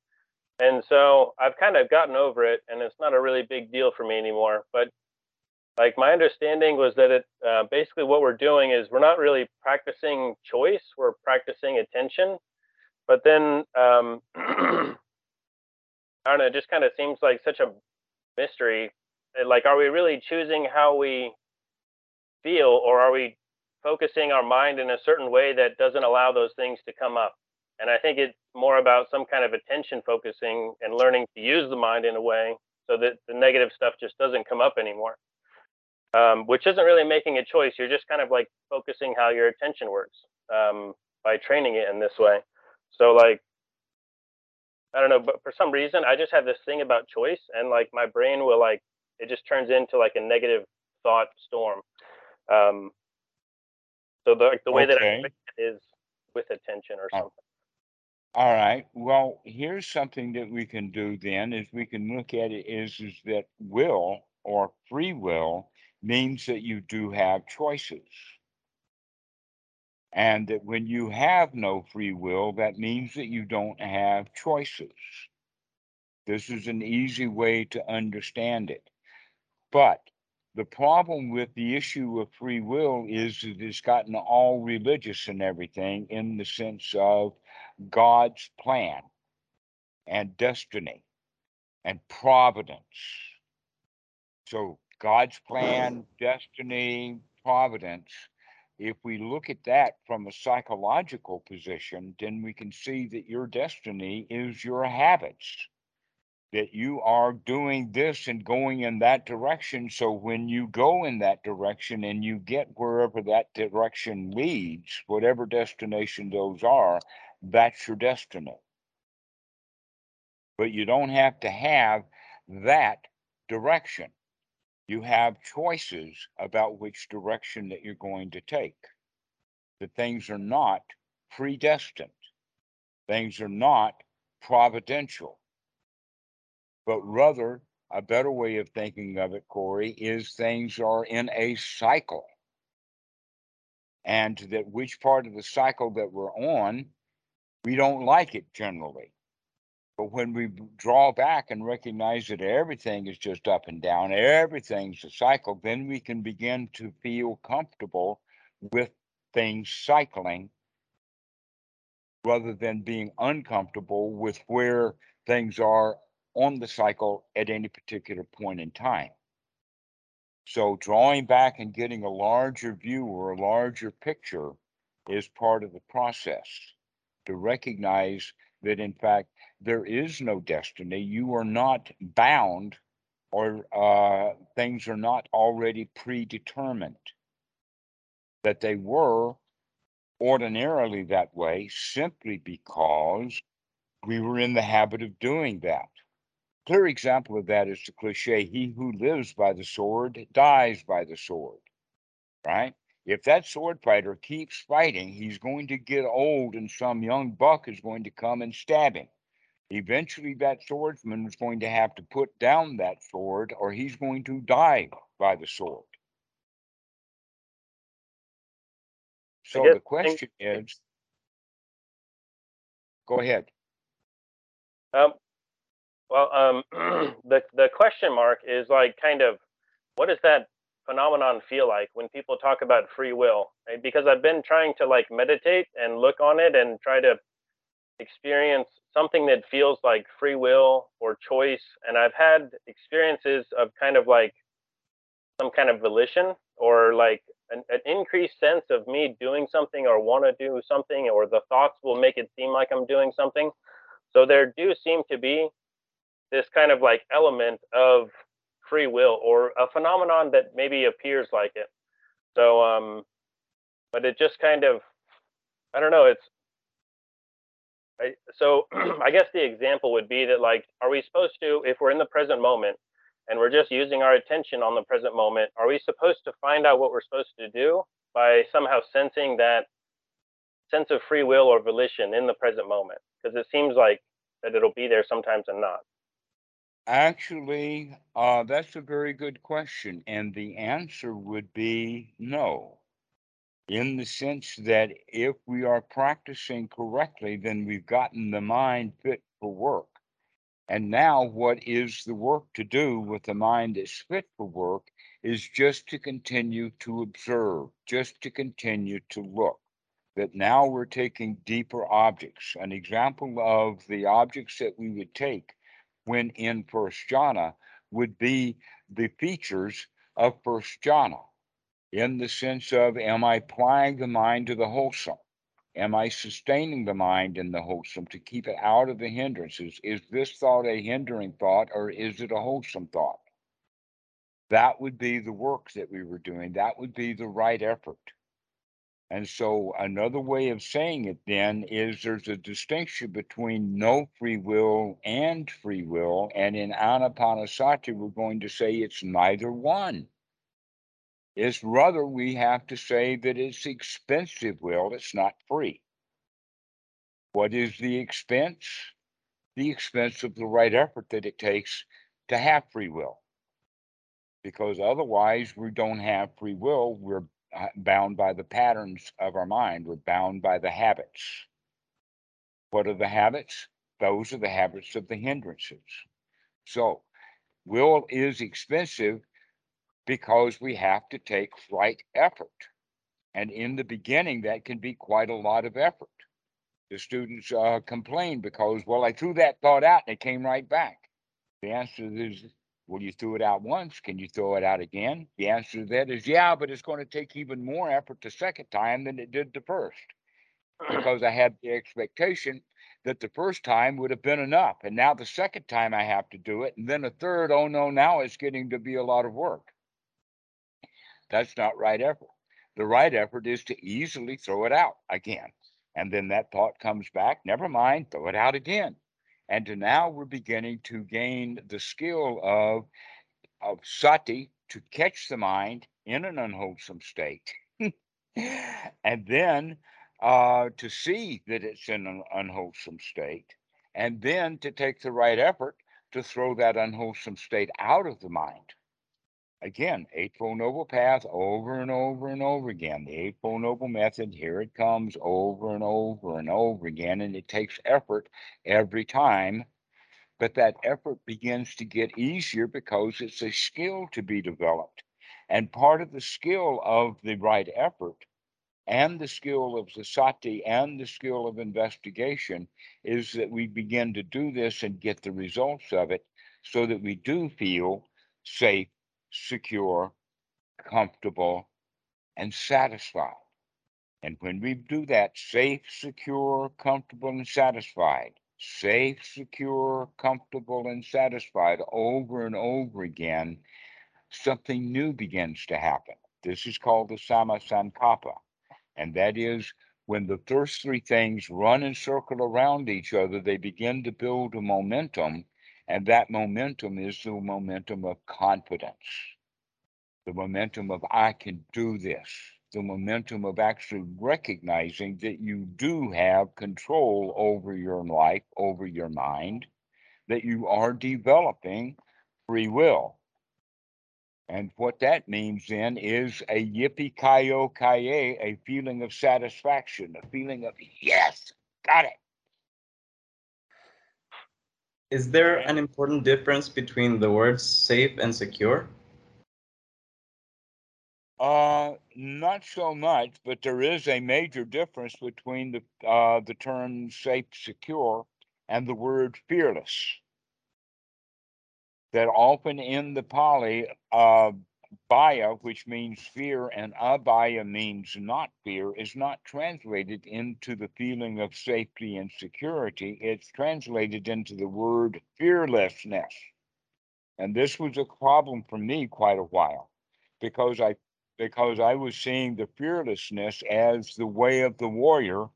And so I've kind of gotten over it, and it's not a really big deal for me anymore. But like my understanding was that it uh, basically what we're doing is we're not really practicing choice, we're practicing attention. But then um, *clears throat* I don't know, it just kind of seems like such a mystery. Like, are we really choosing how we feel, or are we focusing our mind in a certain way that doesn't allow those things to come up. And I think it's more about some kind of attention focusing and learning to use the mind in a way so that the negative stuff just doesn't come up anymore. Um, which isn't really making a choice. You're just kind of like focusing how your attention works um, by training it in this way. So like, I don't know, but for some reason, I just have this thing about choice, and like my brain will like it just turns into like a negative thought storm. Um, so the like the way that I Okay. fix it is with attention or Oh. something. All right. Well, here's something that we can do then is we can look at it is is that will or free will means that you do have choices. And that when you have no free will, that means that you don't have choices. This is an easy way to understand it. But the problem with the issue of free will is that it's gotten all religious and everything in the sense of God's plan and destiny and providence. So, God's plan, destiny, providence, if we look at that from a psychological position, then we can see that your destiny is your habits. That you are doing this and going in that direction. So, when you go in that direction and you get wherever that direction leads, whatever destination those are, that's your destiny. But you don't have to have that direction. You have choices about which direction that you're going to take. The things are not predestined, things are not providential, but rather a better way of thinking of it, Corey, is things are in a cycle. And that which part of the cycle that we're on, we don't like it generally. But when we draw back and recognize that everything is just up and down, everything's a cycle, then we can begin to feel comfortable with things cycling rather than being uncomfortable with where things are on the cycle at any particular point in time. So drawing back and getting a larger view or a larger picture is part of the process to recognize that in fact there is no destiny. You are not bound or uh, things are not already predetermined. That they were ordinarily that way simply because we were in the habit of doing that. Clear example of that is the cliche, he who lives by the sword dies by the sword, right? If that sword fighter keeps fighting, he's going to get old and some young buck is going to come and stab him. Eventually, that swordsman is going to have to put down that sword or he's going to die by the sword. So the question is go ahead. Um, well, um, *clears throat* the the question mark is like kind of what does that phenomenon feel like when people talk about free will? Right? Because I've been trying to like meditate and look on it and try to experience something that feels like free will or choice, and I've had experiences of kind of like some kind of volition or like an, an increased sense of me doing something or want to do something, or the thoughts will make it seem like I'm doing something. So there do seem to be this kind of like element of free will or a phenomenon that maybe appears like it. So, um, but it just kind of, I don't know. It's I, so *clears throat* I guess the example would be that like, are we supposed to, if we're in the present moment and we're just using our attention on the present moment, are we supposed to find out what we're supposed to do by somehow sensing that sense of free will or volition in the present moment? Because it seems like that it'll be there sometimes and not. Actually, uh, that's a very good question. And the answer would be no. In the sense that if we are practicing correctly, then we've gotten the mind fit for work. And now, what is the work to do with the mind that's fit for work is just to continue to observe, just to continue to look. That now we're taking deeper objects. An example of the objects that we would take when in First Jhana would be the features of First Jhana in the sense of am I applying the mind to the wholesome? Am I sustaining the mind in the wholesome to keep it out of the hindrances? Is this thought a hindering thought or is it a wholesome thought? That would be the work that we were doing. That would be the right effort. And so, another way of saying it then is there's a distinction between no free will and free will. And in Anapanasati, we're going to say it's neither one. It's rather we have to say that it's expensive will, it's not free. What is the expense? The expense of the right effort that it takes to have free will. Because otherwise, we don't have free will. We're bound by the patterns of our mind, we're bound by the habits. What are the habits? Those are the habits of the hindrances. So, will is expensive because we have to take right effort. And in the beginning, that can be quite a lot of effort. The students uh, complain because, well, I threw that thought out and it came right back. The answer is, well, you threw it out once. Can you throw it out again? The answer to that is, yeah, but it's going to take even more effort the second time than it did the first *clears throat* because I had the expectation that the first time would have been enough. And now the second time I have to do it. And then a third, oh no, now it's getting to be a lot of work. That's not right effort. The right effort is to easily throw it out again. And then that thought comes back, never mind, throw it out again. And now we're beginning to gain the skill of, of sati to catch the mind in an unwholesome state. *laughs* and then uh, to see that it's in an unwholesome state. And then to take the right effort to throw that unwholesome state out of the mind again, Eightfold Noble Path over and over and over again. The Eightfold Noble Method, here it comes over and over and over again. And it takes effort every time. But that effort begins to get easier because it's a skill to be developed. And part of the skill of the right effort and the skill of the sati and the skill of investigation is that we begin to do this and get the results of it so that we do feel safe secure, comfortable, and satisfied. And when we do that, safe, secure, comfortable, and satisfied, safe, secure, comfortable, and satisfied over and over again, something new begins to happen. This is called the Samma Sankappa. And that is when the first three things run and circle around each other, they begin to build a momentum And that momentum is the momentum of confidence, the momentum of I can do this, the momentum of actually recognizing that you do have control over your life, over your mind, that you are developing free will. And what that means then is a yippee ki ki a feeling of satisfaction, a feeling of yes, got it. Is there an important difference between the words safe and secure? Uh, not so much, but there is a major difference between the uh, the term safe, secure, and the word fearless. That often in the Pali, uh, bhaya, which means fear, and abhaya means not fear, is not translated into the feeling of safety and security. It's translated into the word fearlessness. And this was a problem for me quite a while because I because I was seeing the fearlessness as the way of the warrior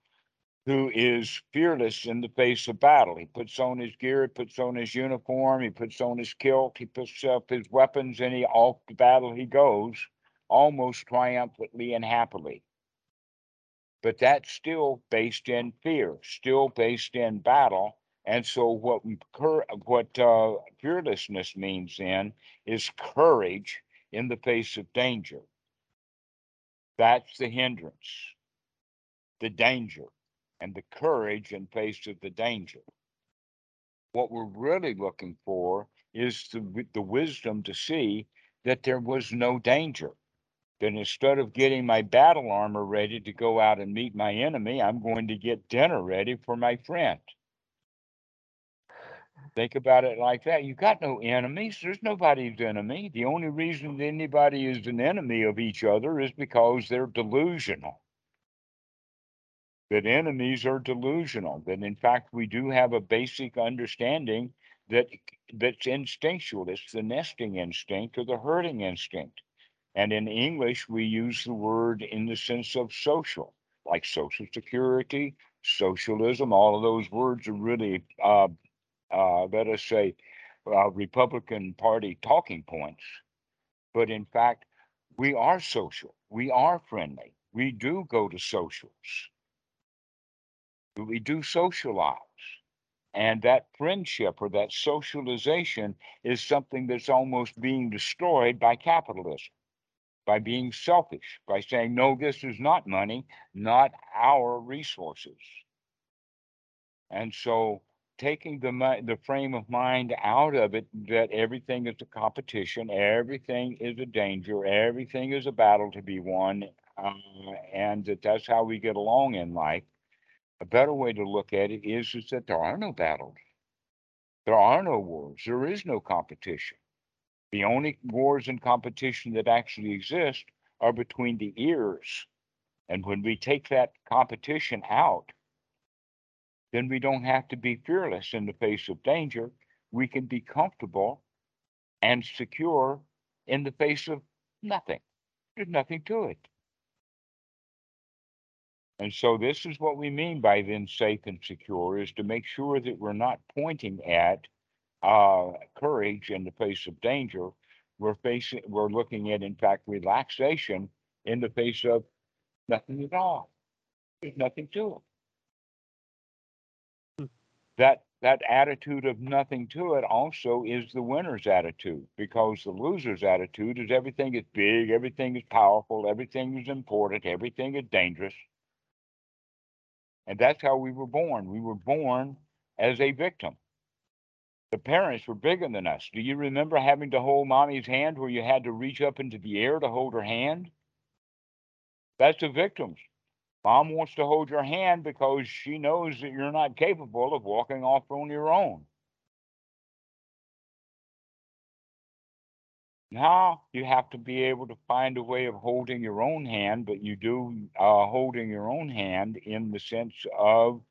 who is fearless in the face of battle. He puts on his gear, he puts on his uniform, he puts on his kilt, he puts up his weapons, and he off to battle he goes, almost triumphantly and happily. But that's still based in fear, still based in battle. And so, what what uh, fearlessness means then is courage in the face of danger. That's the hindrance, the danger, and the courage in face of the danger. What we're really looking for is the, the wisdom to see that there was no danger. That instead of getting my battle armor ready to go out and meet my enemy, I'm going to get dinner ready for my friend. Think about it like that. You got no enemies. There's nobody's enemy. The only reason anybody is an enemy of each other is because they're delusional. That enemies are delusional. That in fact we do have a basic understanding that that's instinctual. It's the nesting instinct or the herding instinct. And in English, we use the word in the sense of social, like social security, socialism. All of those words are really uh, uh, let us say, uh, Republican Party talking points. But in fact, we are social. We are friendly. We do go to socials. We do socialize. And that friendship or that socialization is something that's almost being destroyed by capitalism, by being selfish, by saying, no, this is not money, not our resources. And so taking the the frame of mind out of it that everything is a competition, everything is a danger, everything is a battle to be won, uh, and that that's how we get along in life. A better way to look at it is, is that there are no battles. There are no wars. There is no competition. The only wars and competition that actually exist are between the ears. And when we take that competition out, then we don't have to be fearless in the face of danger. We can be comfortable and secure in the face of nothing. There's nothing to it. And so this is what we mean by then safe and secure is to make sure that we're not pointing at uh, courage in the face of danger. We're facing, we're looking at, in fact, relaxation in the face of nothing at all. There's nothing to it. that that attitude of nothing to it also is the winner's attitude because the loser's attitude is everything is big, everything is powerful, everything is important, everything is dangerous. And that's how we were born. We were born as a victim. The parents were bigger than us. Do you remember having to hold mommy's hand where you had to reach up into the air to hold her hand? That's the victims. Mom wants to hold your hand because she knows that you're not capable of walking off on your own. Now you have to be able to find a way of holding your own hand, but you do uh, holding your own hand in the sense of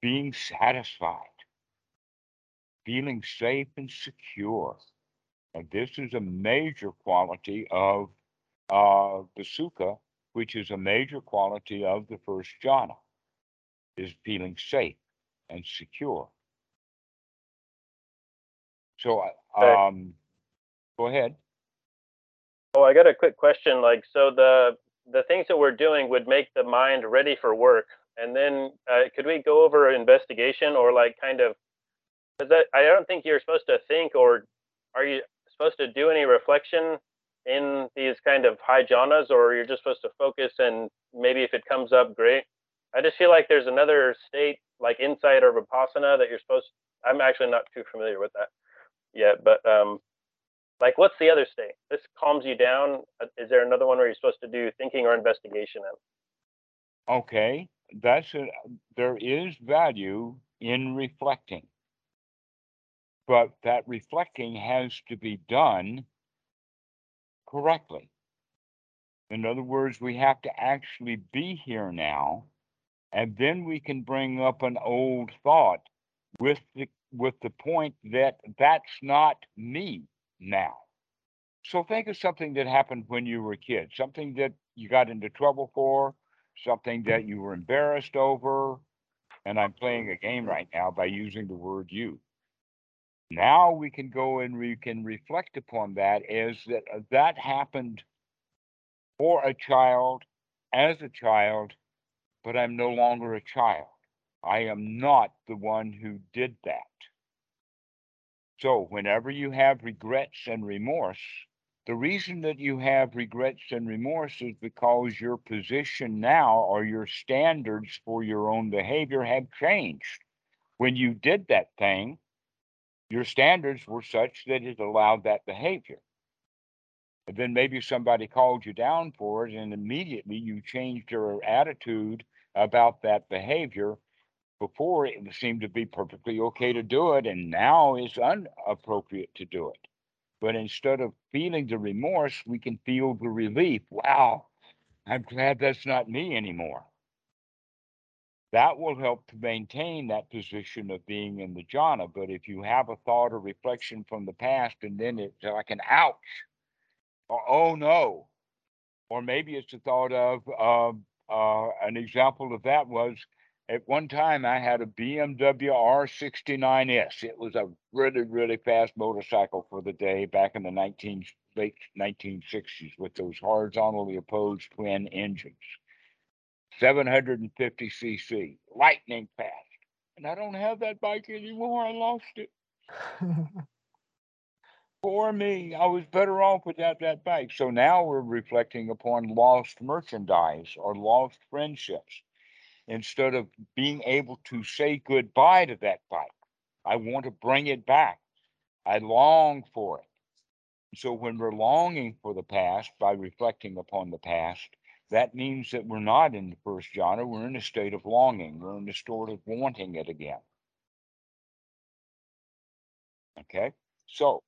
being satisfied, feeling safe and secure. And this is a major quality of uh, the sukha, which is a major quality of the first jhana, is feeling safe and secure. So, um, go ahead. Oh, I got a quick question. Like, so the the things that we're doing would make the mind ready for work, and then uh, could we go over investigation or like kind of? Because I, don't think you're supposed to think, or are you supposed to do any reflection in these kind of high jhanas, or you're just supposed to focus and maybe if it comes up, great. I just feel like there's another state like insight or vipassana that you're supposed. I'm actually not too familiar with that yet, but um, like what's the other state this calms you down Uh, is there another one where you're supposed to do thinking or investigation in Okay, that's it. There is value in reflecting. But that reflecting has to be done correctly. In other words, we have to actually be here now, and then we can bring up an old thought with the with the point that that's not me now. So think of something that happened when you were a kid, something that you got into trouble for, something that you were embarrassed over. And I'm playing a game right now by using the word you. Now we can go and we can reflect upon that as that uh, that happened for a child as a child, but I'm no longer a child. I am not the one who did that. So whenever you have regrets and remorse, the reason that you have regrets and remorse is because your position now or your standards for your own behavior have changed. When you did that thing, your standards were such that it allowed that behavior. And then maybe somebody called you down for it, and immediately you changed your attitude about that behavior. Before it seemed to be perfectly okay to do it, and now it's inappropriate to do it. But instead of feeling the remorse, we can feel the relief. Wow, I'm glad that's not me anymore. That will help to maintain that position of being in the jhana. But if you have a thought or reflection from the past and then it's like an ouch, or oh no, or maybe it's a thought of uh, uh, an example of that was at one time I had a BMW R69S. It was a really, really fast motorcycle for the day back in the 19, late 1960s with those horizontally opposed twin engines. 750 cc, lightning fast. And I don't have that bike anymore. I lost it. *laughs* Poor me. I was better off without that bike. So now we're reflecting upon lost merchandise or lost friendships instead of being able to say goodbye to that bike. I want to bring it back. I long for it. So when we're longing for the past by reflecting upon the past, that means that we're not in the first jhana, we're in a state of longing, we're in a state of wanting it again. Okay, so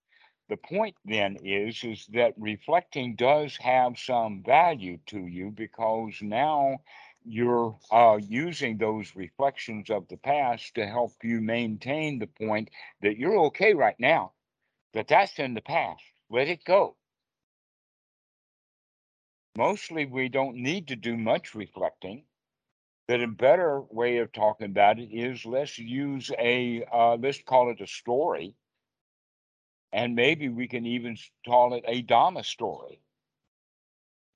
the point then is is that reflecting does have some value to you because now you're uh, using those reflections of the past to help you maintain the point that you're okay right now, that that's in the past. Let it go. Mostly, we don't need to do much reflecting. That a better way of talking about it is let's use a, uh, let's call it a story. And maybe we can even call it a Dhamma story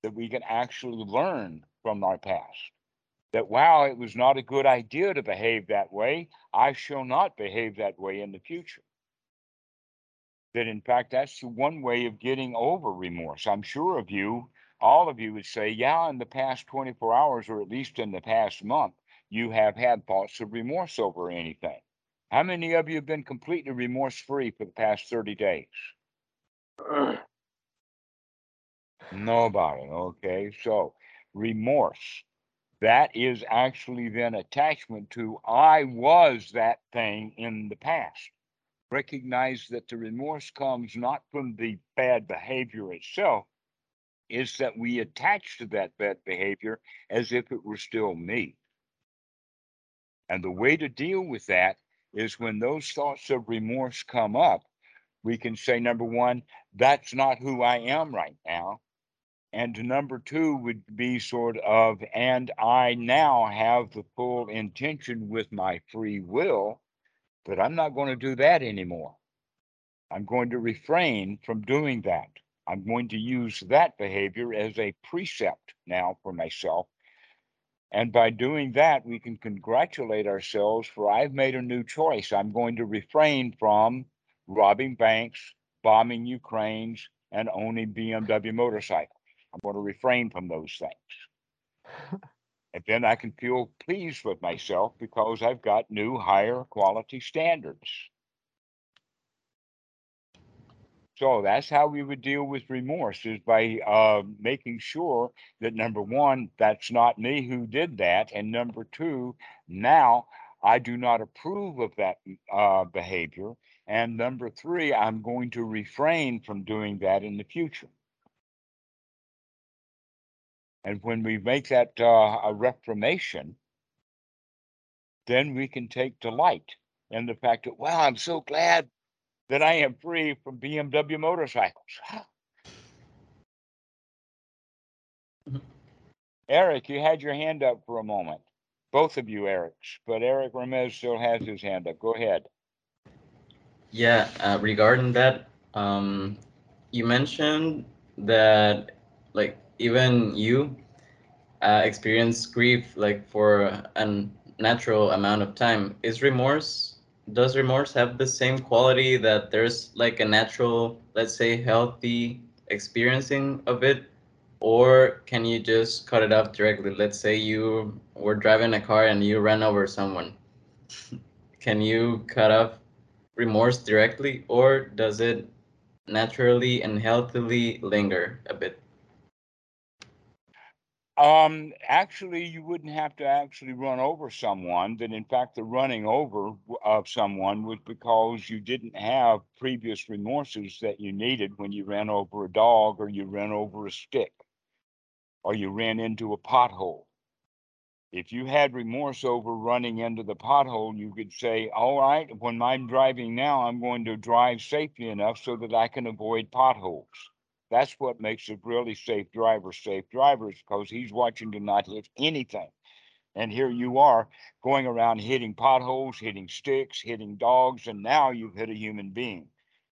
that we can actually learn from our past. That, wow, it was not a good idea to behave that way. I shall not behave that way in the future. That, in fact, that's the one way of getting over remorse. I'm sure of you, all of you would say, yeah, in the past 24 hours, or at least in the past month, you have had thoughts of remorse over anything. How many of you have been completely remorse free for the past 30 days? Nobody. Okay. So remorse, that is actually then attachment to I was that thing in the past. Recognize that the remorse comes not from the bad behavior itself, is that we attach to that bad behavior as if it were still me. And the way to deal with that is when those thoughts of remorse come up, we can say, number one, that's not who I am right now. And number two would be sort of, and I now have the full intention with my free will that I'm not going to do that anymore. I'm going to refrain from doing that. I'm going to use that behavior as a precept now for myself. And by doing that, we can congratulate ourselves for I've made a new choice. I'm going to refrain from robbing banks, bombing Ukraines, and owning BMW motorcycles. I'm going to refrain from those things. *laughs* and then I can feel pleased with myself because I've got new, higher quality standards. So that's how we would deal with remorse is by uh, making sure that number one, that's not me who did that. And number two, now I do not approve of that uh, behavior. And number three, I'm going to refrain from doing that in the future. And when we make that uh, a reformation, then we can take delight in the fact that, wow, I'm so glad that I am free from BMW motorcycles. Mhm. Eric, you had your hand up for a moment. Both of you, Erics, but Eric Ramirez still has his hand up. Go ahead. Yeah, uh, regarding that, um, you mentioned that like even you uh, experience grief like for a natural amount of time. Is remorse does remorse have the same quality that there's like a natural, let's say, healthy experiencing of it? Or can you just cut it off directly? Let's say you were driving a car and you ran over someone. *laughs* can you cut off remorse directly, or does it naturally and healthily linger a bit? Um, actually, you wouldn't have to actually run over someone. That in fact, the running over of someone was because you didn't have previous remorses that you needed when you ran over a dog or you ran over a stick or you ran into a pothole. If you had remorse over running into the pothole, you could say, All right, when I'm driving now, I'm going to drive safely enough so that I can avoid potholes. That's what makes a really safe driver safe drivers because he's watching to not hit anything. And here you are going around hitting potholes, hitting sticks, hitting dogs, and now you've hit a human being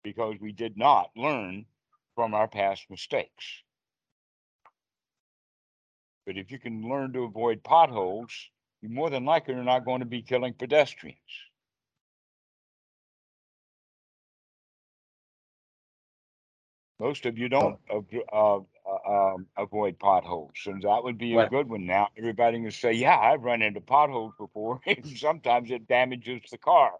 because we did not learn from our past mistakes. But if you can learn to avoid potholes, you more than likely are not going to be killing pedestrians. Most of you don't uh, uh, um, avoid potholes, and that would be a good one. Now everybody can say, "Yeah, I've run into potholes before." *laughs* and Sometimes it damages the car.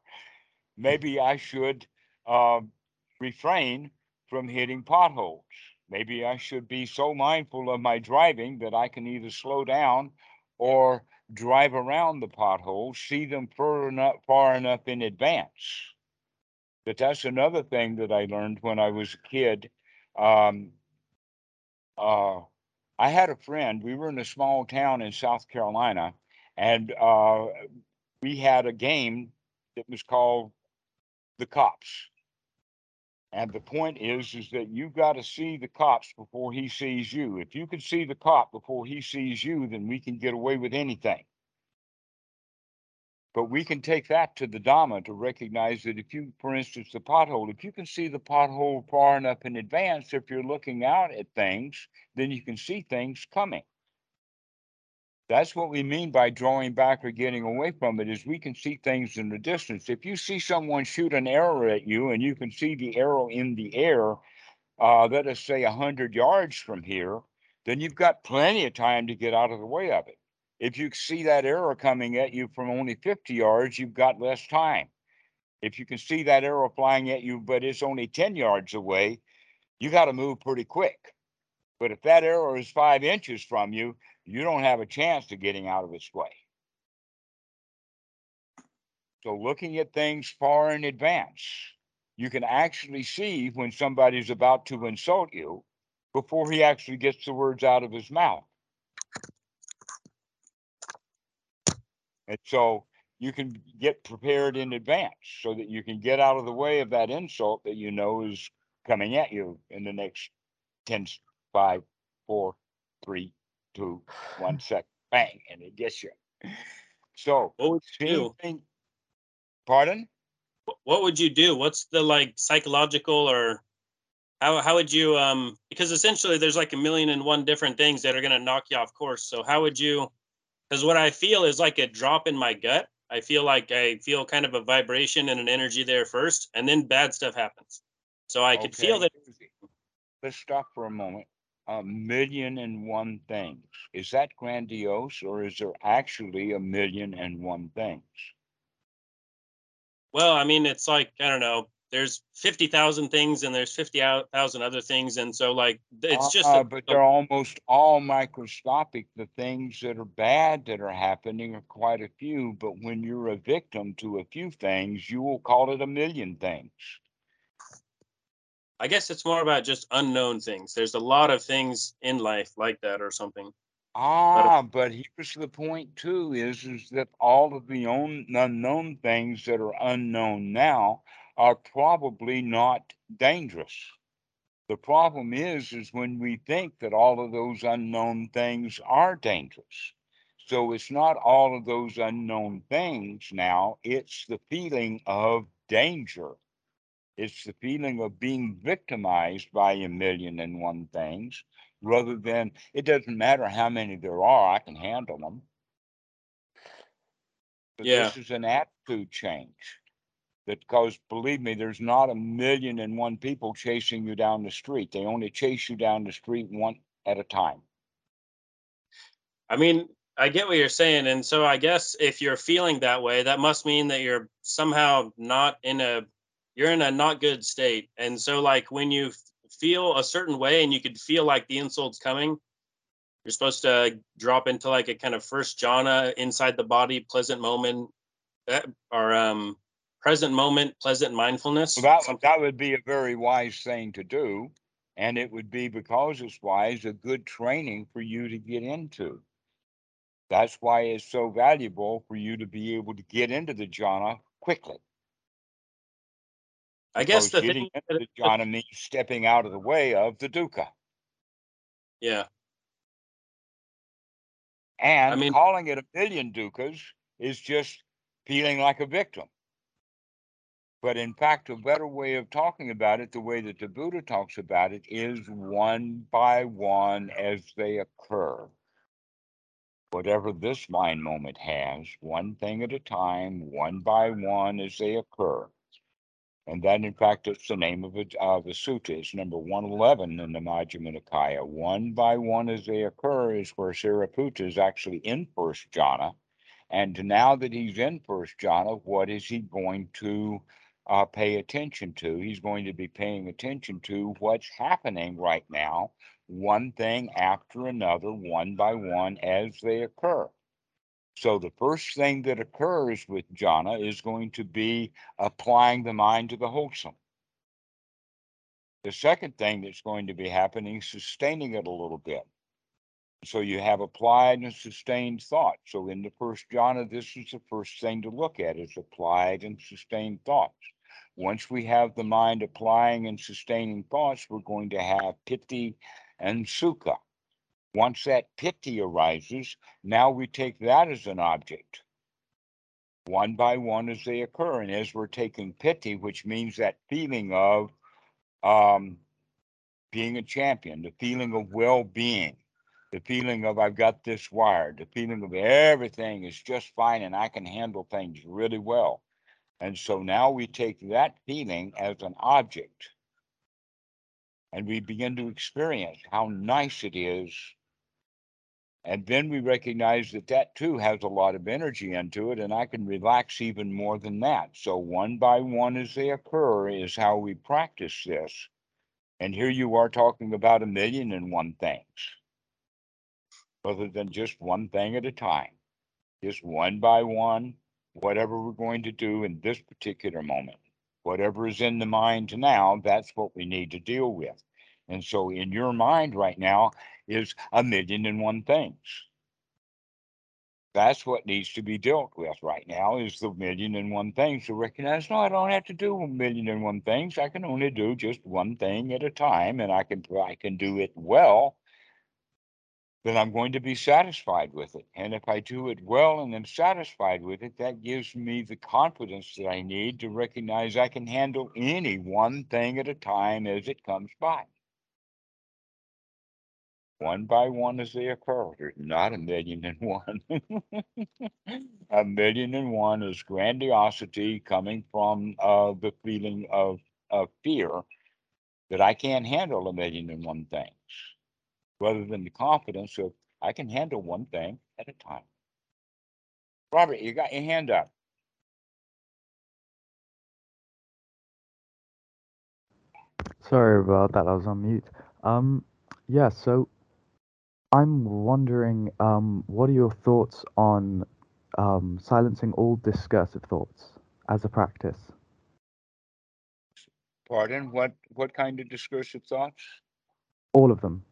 Maybe I should um, refrain from hitting potholes. Maybe I should be so mindful of my driving that I can either slow down or drive around the potholes, see them far enough, far enough in advance. But that's another thing that I learned when I was a kid. Um, uh, I had a friend. We were in a small town in South Carolina, and uh, we had a game that was called the cops. And the point is, is that you got to see the cops before he sees you. If you can see the cop before he sees you, then we can get away with anything. But we can take that to the Dhamma to recognize that if you, for instance, the pothole, if you can see the pothole far enough in advance, if you're looking out at things, then you can see things coming. That's what we mean by drawing back or getting away from it is we can see things in the distance. If you see someone shoot an arrow at you and you can see the arrow in the air, uh, let us say a hundred yards from here, then you've got plenty of time to get out of the way of it. If you see that arrow coming at you from only 50 yards, you've got less time. If you can see that arrow flying at you, but it's only 10 yards away, you got to move pretty quick. But if that arrow is five inches from you, you don't have a chance to getting out of its way. So looking at things far in advance, you can actually see when somebody's about to insult you before he actually gets the words out of his mouth. And so you can get prepared in advance so that you can get out of the way of that insult that you know is coming at you in the next 10, 5, 4, 3, 2, 1 *sighs* sec, bang, and it gets you. So, What would you do? Pardon? what would you do? What's the like psychological or how how would you um because essentially there's like a million and one different things that are gonna knock you off course. So how would you because what I feel is like a drop in my gut. I feel like I feel kind of a vibration and an energy there first, and then bad stuff happens. So I could feel that Let's stop for a moment. A million and one things. Is that grandiose or is there actually a million and one things? Well, I mean, it's like I don't know. There's fifty thousand things, and there's fifty thousand other things, and so like it's just. Uh, a- but a- they're almost all microscopic. The things that are bad that are happening are quite a few. But when you're a victim to a few things, you will call it a million things. I guess it's more about just unknown things. There's a lot of things in life like that, or something. Ah, but here's the point too, is, is that all of the own, unknown things that are unknown now are probably not dangerous. The problem is, is when we think that all of those unknown things are dangerous. So it's not all of those unknown things now, it's the feeling of danger. It's the feeling of being victimized by a million and one things rather than it doesn't matter how many there are, I can handle them. But Yeah. this is an attitude change. That because believe me, there's not a million and one people chasing you down the street. They only chase you down the street one at a time. I mean, I get what you're saying, and so I guess if you're feeling that way, that must mean that you're somehow not in a you're in a not good state. And so, like when you feel a certain way, and you could feel like the insult's coming, you're supposed to drop into like a kind of first jhana inside the body, pleasant moment, that or um present moment, pleasant mindfulness. So that something- that would be a very wise thing to do. And it would be because it's wise, a good training for you to get into. That's why it's so valuable for you to be able to get into the jhana quickly. I guess because the getting thing. into the jhana means stepping out of the way of the dukkha. Yeah. And mean- calling it a million dukkhas is just feeling like a victim. But in fact, a better way of talking about it, the way that the Buddha talks about it, is one by one as they occur. Whatever this mind moment has, one thing at a time, one by one as they occur. And that, in fact, it's the name of it, uh, the sutta. It's number 111 in the Majjhima Nikaya. One by one as they occur is where Sariputta is actually in first jhana. And now that he's in first jhana, what is he going to uh, pay attention to? He's going to be paying attention to what's happening right now, one thing after another, one by one as they occur. So the first thing that occurs with jhana is going to be applying the mind to the wholesome. The second thing that's going to be happening is sustaining it a little bit. So you have applied and sustained thought. So in the first jhana, this is the first thing to look at is applied and sustained thoughts. Once we have the mind applying and sustaining thoughts, we're going to have piti and sukha. Once that piti arises, now we take that as an object one by one as they occur. And as we're taking piti, which means that feeling of um, being a champion, the feeling of well being, the feeling of I've got this wired, the feeling of everything is just fine and I can handle things really well. And so now we take that feeling as an object. And we begin to experience how nice it is. And then we recognize that that too has a lot of energy into it, and I can relax even more than that. So, one by one as they occur is how we practice this. And here you are talking about a million and one things, rather than just one thing at a time, just one by one, whatever we're going to do in this particular moment. Whatever is in the mind now, that's what we need to deal with. And so, in your mind right now, is a million and one things. That's what needs to be dealt with right now is the million and one things to recognize, no, I don't have to do a million and one things. I can only do just one thing at a time and I can I can do it well. Then I'm going to be satisfied with it. And if I do it well and am satisfied with it, that gives me the confidence that I need to recognize I can handle any one thing at a time as it comes by. One by one as they occur. There's not a million and one. *laughs* a million and one is grandiosity coming from uh, the feeling of, of fear that I can't handle a million and one things rather than the confidence of I can handle one thing at a time. Robert, you got your hand up. Sorry about that. I was on mute. Um, yeah. So I'm wondering, um, what are your thoughts on um, silencing all discursive thoughts as a practice? Pardon, what what kind of discursive thoughts? All of them.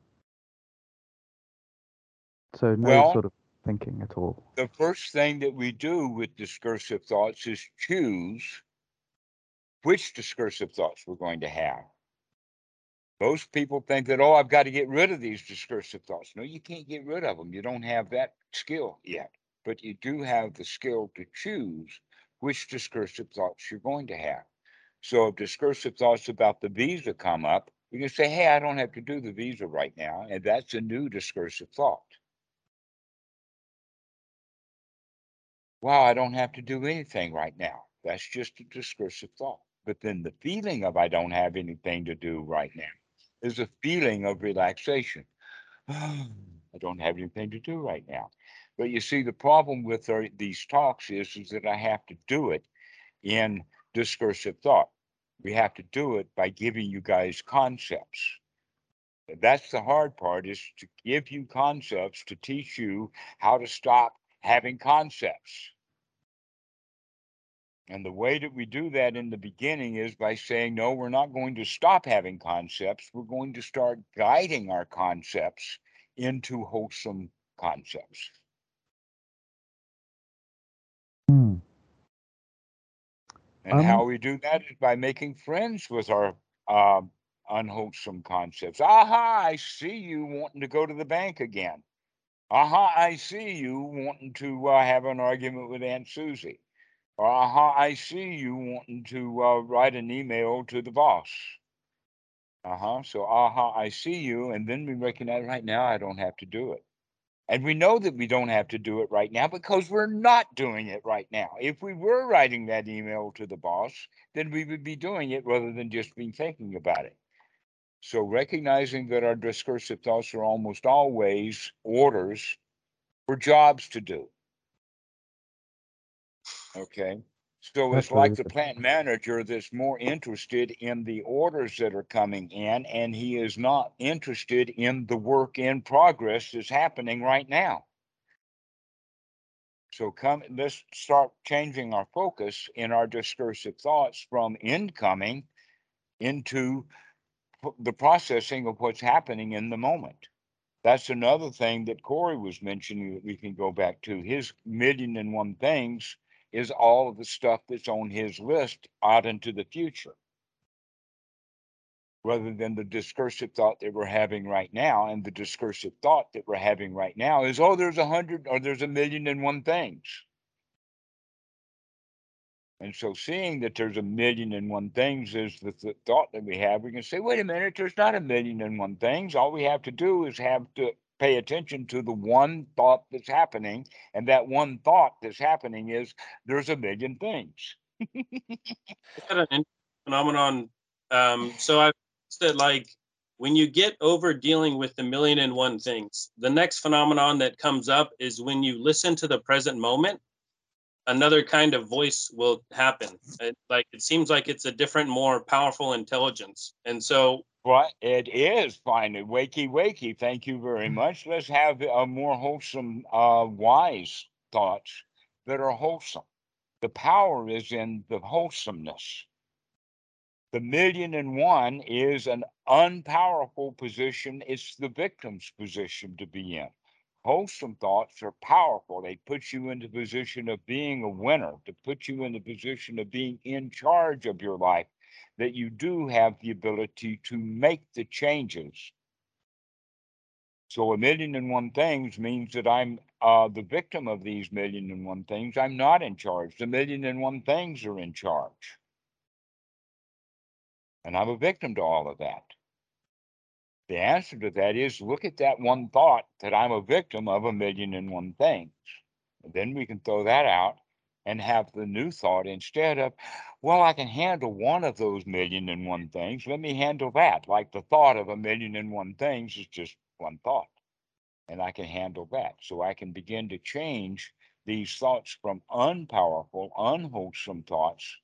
So no Well- sort of thinking at all. The first thing that we do with discursive thoughts is choose which discursive thoughts we're going to have. Most people think that, oh, I've got to get rid of these discursive thoughts. No, you can't get rid of them. You don't have that skill yet, but you do have the skill to choose which discursive thoughts you're going to have. So if discursive thoughts about the visa come up, you can say, hey, I don't have to do the visa right now. And that's a new discursive thought. Wow, I don't have to do anything right now. That's just a discursive thought. But then the feeling of I don't have anything to do right now is a feeling of relaxation. *sighs* I don't have anything to do right now. But you see, the problem with our, these talks is, is that I have to do it in discursive thought. We have to do it by giving you guys concepts. That's the hard part is to give you concepts to teach you how to stop having concepts. And the way that we do that in the beginning is by saying, no, we're not going to stop having concepts. We're going to start guiding our concepts into wholesome concepts. Hmm. And Um, how we do that is by making friends with our um, unwholesome concepts. Aha, I see you wanting to go to the bank again. Aha, I see you wanting to uh, have an argument with Aunt Susie. Or aha, I see you wanting to uh, write an email to the boss. Uh huh. So, aha, I see you. And then we recognize right now I don't have to do it. And we know that we don't have to do it right now because we're not doing it right now. If we were writing that email to the boss, then we would be doing it rather than just being thinking about it. So recognizing that our discursive thoughts are almost always orders for jobs to do. Okay. So it's like the plant manager that's more interested in the orders that are coming in, and he is not interested in the work in progress that's happening right now. So come, let's start changing our focus in our discursive thoughts from incoming into the processing of what's happening in the moment. That's another thing that Corey was mentioning that we can go back to. His million and one things is all of the stuff that's on his list out into the future. Rather than the discursive thought that we're having right now. And the discursive thought that we're having right now is, oh, there's a hundred or there's a million and one things. And so seeing that there's a million and one things is the th- thought that we have, we can say, wait a minute, there's not a million and one things. All we have to do is have to pay attention to the one thought that's happening. And that one thought that's happening is there's a million things. *laughs* I've had an phenomenon. Um, so I've that like when you get over dealing with the million and one things, the next phenomenon that comes up is when you listen to the present moment, another kind of voice will happen. It, like it seems like it's a different, more powerful intelligence. And so What it is finally wakey wakey. Thank you very much. Let's have a more wholesome, uh, wise thoughts that are wholesome. The power is in the wholesomeness. The million and one is an unpowerful position. It's the victim's position to be in. Wholesome thoughts are powerful. They put you in the position of being a winner, to put you in the position of being in charge of your life, that you do have the ability to make the changes So a million and one things means that I'm uh, the victim of these million and one things. I'm not in charge. The million and one things are in charge. And I'm a victim to all of that. The answer to that is look at that one thought that I'm a victim of a million and one things. And then we can throw that out and have the new thought instead of, well, I can handle one of those million and one things. Let me handle that. Like the thought of a million and one things is just one thought. And I can handle that. So I can begin to change these thoughts from unpowerful, unwholesome thoughts,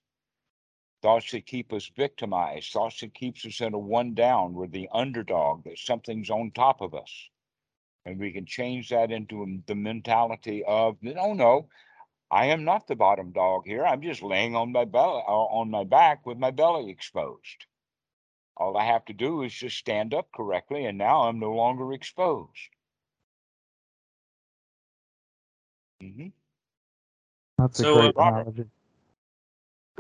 thoughts that keep us victimized, thoughts that keeps us in a one down, we're the underdog, that something's on top of us. And we can change that into the mentality of, no, no, I am not the bottom dog here. I'm just laying on my belly, uh, on my back with my belly exposed. All I have to do is just stand up correctly, and now I'm no longer exposed. hmm That's a So, uh, great Robert, analogy.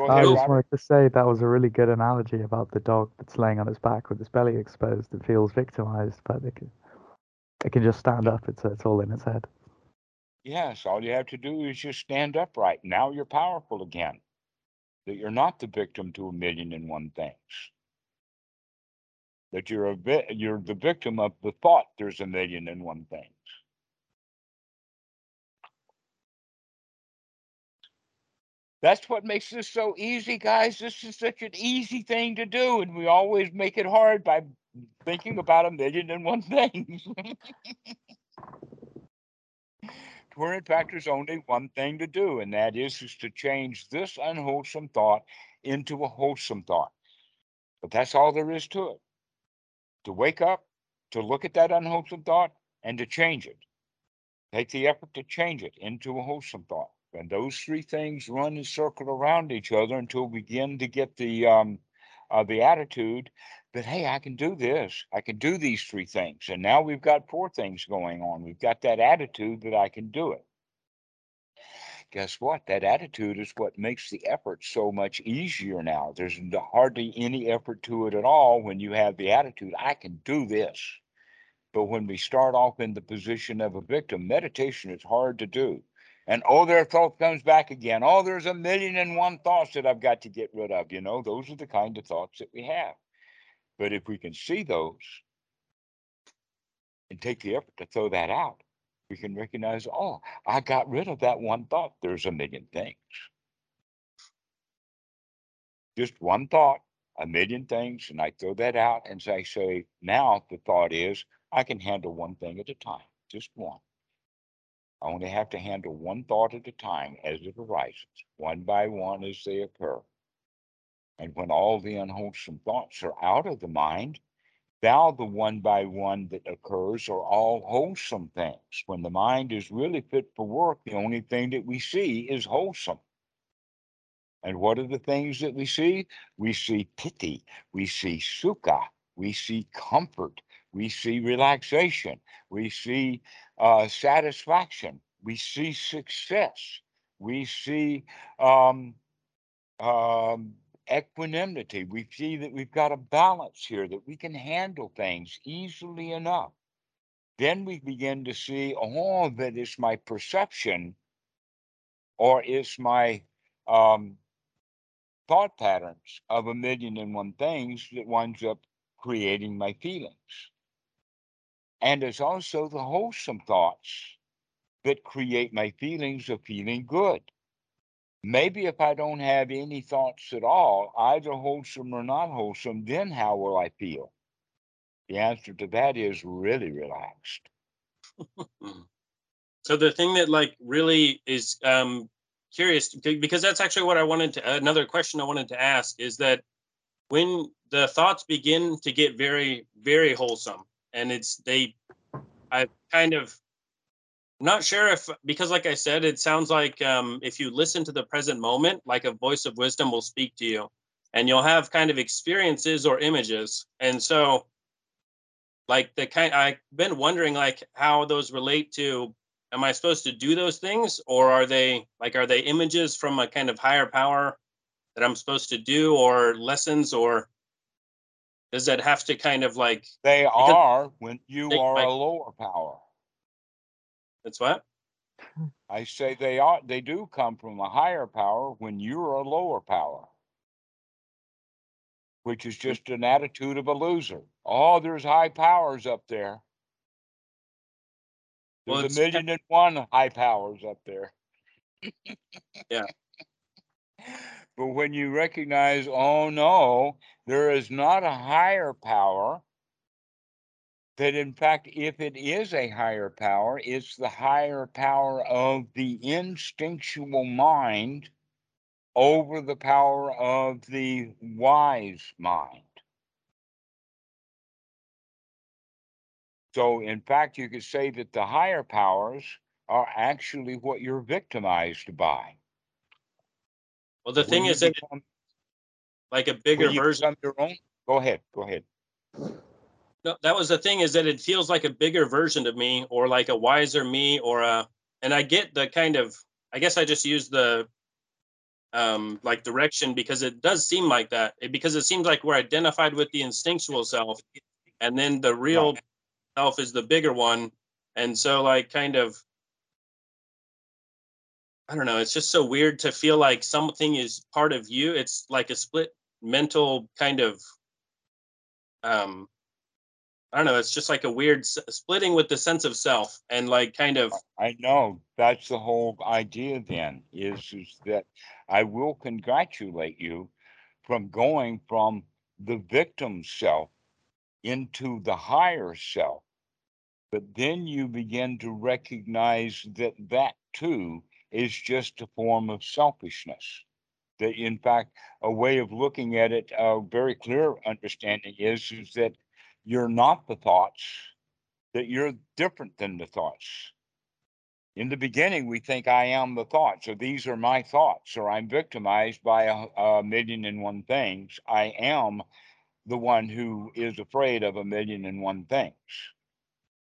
I just Robert. wanted to say that was a really good analogy about the dog that's laying on its back with its belly exposed. It feels victimized, but it can, it can just stand up. It's it's all in its head. Yes, all you have to do is just stand upright. Now you're powerful again. That you're not the victim to a million and one things. That you're a vi- you're the victim of the thought there's a million and one things. That's what makes this so easy, guys. This is such an easy thing to do, and we always make it hard by thinking about a million and one *laughs* things. Where in fact there's only one thing to do, and that is is to change this unwholesome thought into a wholesome thought. But that's all there is to it. To wake up, to look at that unwholesome thought, and to change it. Take the effort to change it into a wholesome thought. And those three things run and circle around each other until we begin to get the um, uh, the attitude that hey, I can do this. I can do these three things. And now we've got four things going on. We've got that attitude that I can do it. Guess what? That attitude is what makes the effort so much easier now. There's hardly any effort to it at all when you have the attitude, I can do this. But when we start off in the position of a victim, meditation is hard to do. And oh, their thought comes back again. Oh, there's a million and one thoughts that I've got to get rid of. You know, those are the kind of thoughts that we have. But if we can see those and take the effort to throw that out, we can recognize, oh, I got rid of that one thought. There's a million things. Just one thought, a million things, and I throw that out and say, now the thought is I can handle one thing at a time, just one. I only have to handle one thought at a time as it arises, one by one as they occur. And when all the unwholesome thoughts are out of the mind, now the one by one that occurs are all wholesome things. When the mind is really fit for work, the only thing that we see is wholesome. And what are the things that we see? We see piti, we see sukha, we see comfort, we see relaxation, we see uh, satisfaction, we see success, we see um, um, equanimity. We see that we've got a balance here, that we can handle things easily enough. Then we begin to see, oh, that is my perception or is my um, thought patterns of a million and one things that winds up creating my feelings. And it's also the wholesome thoughts that create my feelings of feeling good. Maybe if I don't have any thoughts at all, either wholesome or not wholesome, then how will I feel? The answer to that is really relaxed. *laughs* So the thing that like really is um, curious because that's actually what I wanted to another question I wanted to ask is that when the thoughts begin to get very very wholesome and it's they I kind of not sure if because like I said it sounds like um, if you listen to the present moment like a voice of wisdom will speak to you and you'll have kind of experiences or images. And so like the kind I've been wondering like how those relate to am I supposed to do those things or are they like are they images from a kind of higher power that I'm supposed to do or lessons or Does that have to kind of like They are when you are might- a lower power. that's what? I say they are, they do come from a higher power when you're a lower power. Which is just an attitude of a loser. Oh, there's high powers up there. There's it's- a million and one high powers up there. Yeah. *laughs* But when you recognize, oh no, there is not a higher power, that in fact, if it is a higher power, it's the higher power of the instinctual mind over the power of the wise mind. So, in fact, you could say that the higher powers are actually what you're victimized by. Well, the thing is that become- like a bigger version. your own. Go ahead. Go ahead. No, that was the thing is that it feels like a bigger version of me or like a wiser me or a and I get the kind of I guess I just use the um like direction because it does seem like that it, because it seems like we're identified with the instinctual self and then the real self is the bigger one and so like kind of I don't know it's just so weird to feel like something is part of you it's like a split mental kind of um I don't know. It's just like a weird s- splitting with the sense of self and like kind of I know that's the whole idea then is, is that I will congratulate you from going from the victim self into the higher self. But then you begin to recognize that that too is just a form of selfishness. That in fact, a way of looking at it, a very clear understanding is, is that you're not the thoughts, that you're different than the thoughts. In the beginning, we think I am the thoughts, or these are my thoughts, or I'm victimized by a, a million and one things. I am the one who is afraid of a million and one things.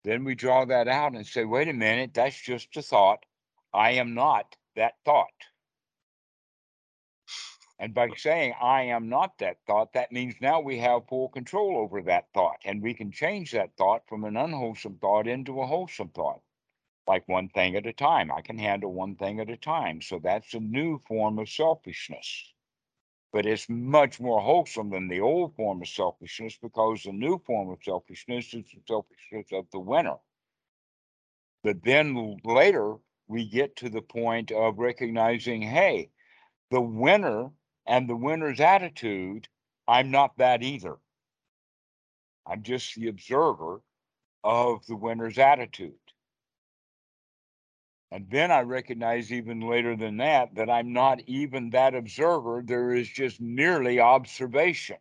Then we draw that out and say, wait a minute, that's just a thought. I am not that thought. And by saying I am not that thought, that means now we have full control over that thought and we can change that thought from an unwholesome thought into a wholesome thought. Like one thing at a time. I can handle one thing at a time. So that's a new form of selfishness. But it's much more wholesome than the old form of selfishness because the new form of selfishness is the selfishness of the winner. But then later we get to the point of recognizing, hey, the winner and the winner's attitude, I'm not that either. I'm just the observer of the winner's attitude. And then I recognize even later than that that I'm not even that observer. There is just merely observation.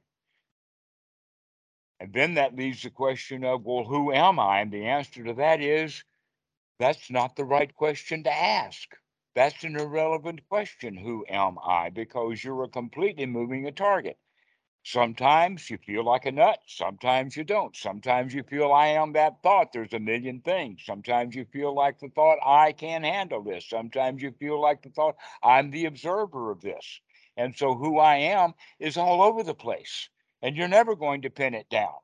And then that leaves the question of, well, who am I? And the answer to that is that's not the right question to ask. That's an irrelevant question. Who am I? Because you're a completely moving a target. Sometimes you feel like a nut. Sometimes you don't. Sometimes you feel I am that thought. There's a million things. Sometimes you feel like the thought I can't handle this. Sometimes you feel like the thought I'm the observer of this. And so who I am is all over the place. And you're never going to pin it down.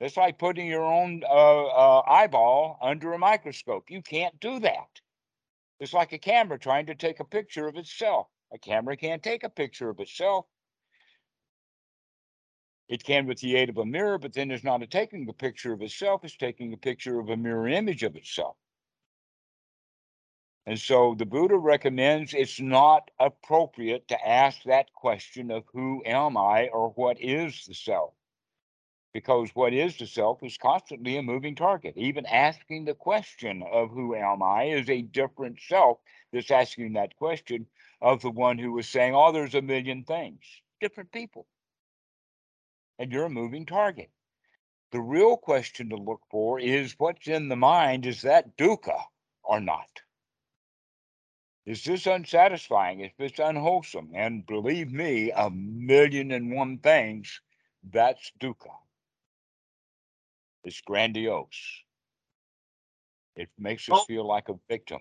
It's like putting your own uh, uh, eyeball under a microscope. You can't do that. It's like a camera trying to take a picture of itself. A camera can't take a picture of itself. It can with the aid of a mirror, but then it's not a taking a picture of itself, it's taking a picture of a mirror image of itself. And so the Buddha recommends it's not appropriate to ask that question of who am I or what is the self? Because what is the self is constantly a moving target. Even asking the question of who am I is a different self that's asking that question of the one who was saying, oh, there's a million things. Different people and you're a moving target. The real question to look for is what's in the mind, is that dukkha or not? Is this unsatisfying? Is this unwholesome? And believe me, a million and one things, that's dukkha. It's grandiose. It makes us Oh. feel like a victim.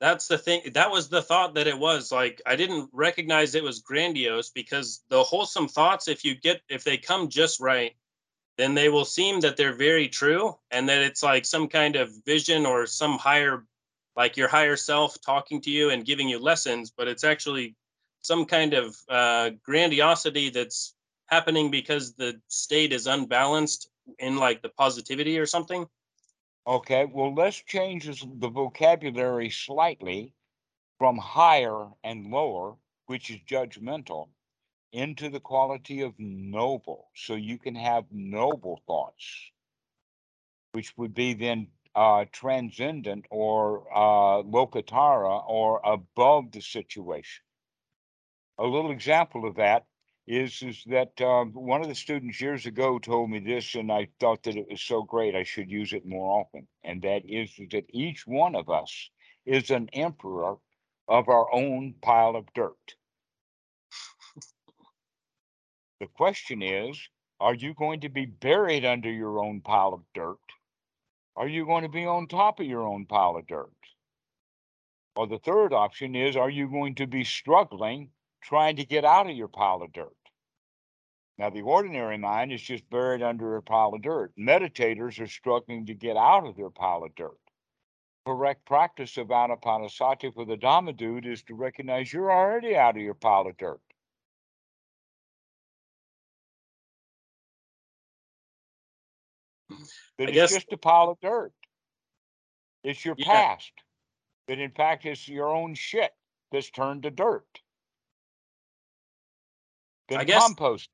that's the thing. That was the thought that it was. Like I didn't recognize it was grandiose because the wholesome thoughts, if you get if they come just right, then they will seem that they're very true and that it's like some kind of vision or some higher like your higher self talking to you and giving you lessons, but it's actually some kind of uh, grandiosity that's happening because the state is unbalanced in like the positivity or something. Okay, well, let's change the vocabulary slightly from higher and lower, which is judgmental, into the quality of noble. So you can have noble thoughts, which would be then uh, transcendent or uh, lokuttara or above the situation. A little example of that is is that um, one of the students years ago told me this, and I thought that it was so great I should use it more often. And that is that each one of us is an emperor of our own pile of dirt. the question is, are you going to be buried under your own pile of dirt? Are you going to be on top of your own pile of dirt? Or the third option is, are you going to be struggling trying to get out of your pile of dirt? Now, the ordinary mind is just buried under a pile of dirt. Meditators are struggling to get out of their pile of dirt. Correct practice of anapanasati for the Dhamma dude is to recognize you're already out of your pile of dirt. That I it's guess- just a pile of dirt. It's your Yeah. past. That in fact it's your own shit that's turned to dirt. Been I guess- composted.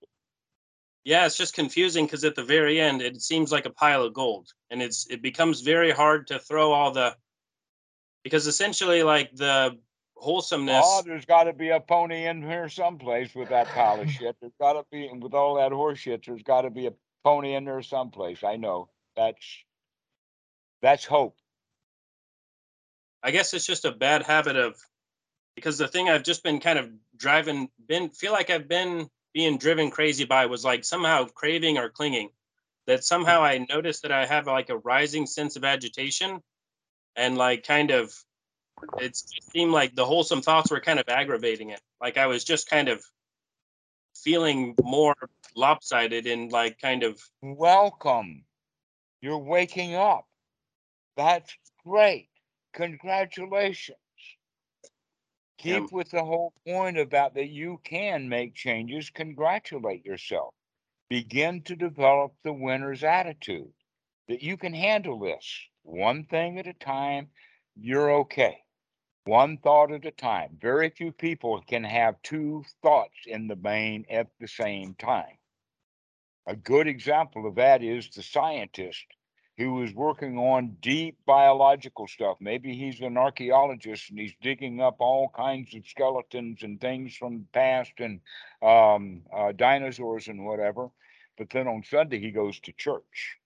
Yeah, it's just confusing because at the very end it seems like a pile of gold, and it's it becomes very hard to throw all the because essentially like the wholesomeness. Oh, there's got to be a pony in here someplace with that pile of shit. There's got to be, with all that horse shit, there's got to be a pony in there someplace. I know. That's that's hope. I guess it's just a bad habit of because the thing I've just been kind of driving been feel like I've been being driven crazy by was like somehow craving or clinging. That somehow I noticed that I have like a rising sense of agitation and like kind of it seemed like the wholesome thoughts were kind of aggravating it. Like I was just kind of feeling more lopsided and like kind of Welcome. You're waking up. That's great. Congratulations. Yeah. Keep with the whole point about that you can make changes. Congratulate yourself. Begin to develop the winner's attitude that you can handle this one thing at a time. You're okay. One thought at a time. Very few people can have two thoughts in the brain at the same time. A good example of that is the scientist who was working on deep biological stuff. Maybe he's an archaeologist and he's digging up all kinds of skeletons and things from the past and um, uh, dinosaurs and whatever. But then on Sunday, he goes to church.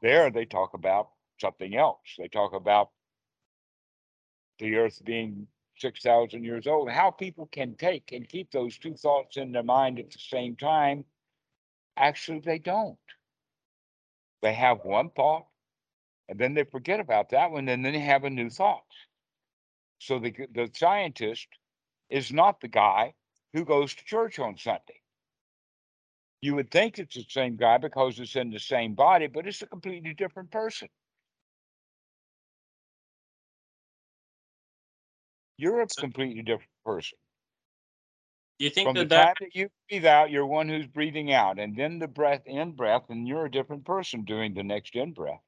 There, they talk about something else. They talk about the earth being 6,000 years old. How people can take and keep those two thoughts in their mind at the same time Actually, they don't. They have one thought and then they forget about that one and then they have a new thought. So the, the scientist is not the guy who goes to church on Sunday. You would think it's the same guy because it's in the same body, but it's a completely different person. You're a completely different person. Do you think From the that that time that you breathe out, you're one who's breathing out, and then the breath in breath, and you're a different person doing the next in breath.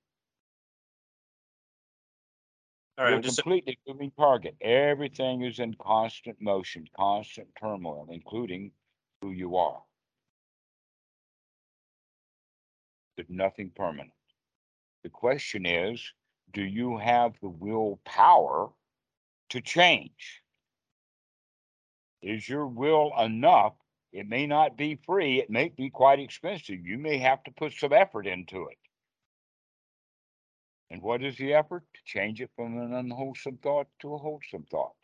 all right, you're I'm a just completely moving target. Everything is in constant motion, constant turmoil, including who you are. There's nothing permanent. The question is, do you have the willpower to change? Is your will enough? It may not be free, it may be quite expensive. You may have to put some effort into it. And what is the effort? To change it from an unwholesome thought to a wholesome thought.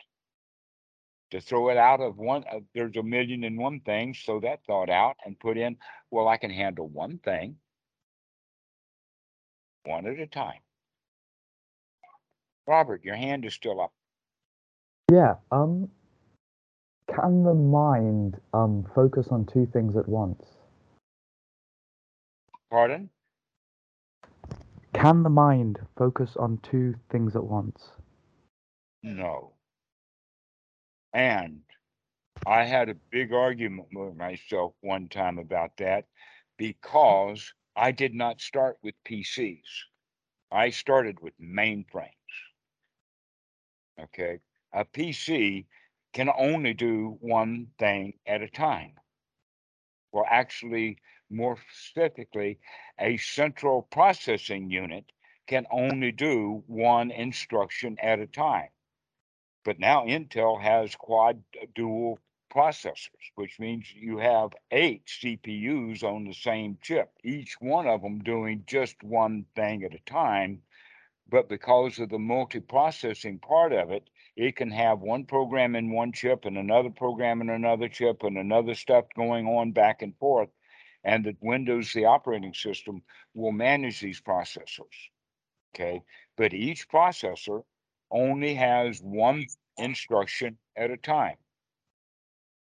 To throw it out of one, uh, there's a million and one things, throw that thought out and put in, well, I can handle one thing, one at a time. Robert, your hand is still up. Yeah. Um. Can the mind um focus on two things at once? Pardon? Can the mind focus on two things at once? No. And I had a big argument with myself one time about that because I did not start with PCs. I started with mainframes. Okay. A PC can only do one thing at a time. Well, actually, more specifically, a central processing unit can only do one instruction at a time. But now Intel has quad dual processors, which means you have eight CPUs on the same chip, each one of them doing just one thing at a time. But because of the multi-processing part of it, it can have one program in one chip and another program in another chip and another stuff going on back and forth. And that Windows, the operating system, will manage these processors. Okay. But each processor only has one instruction at a time.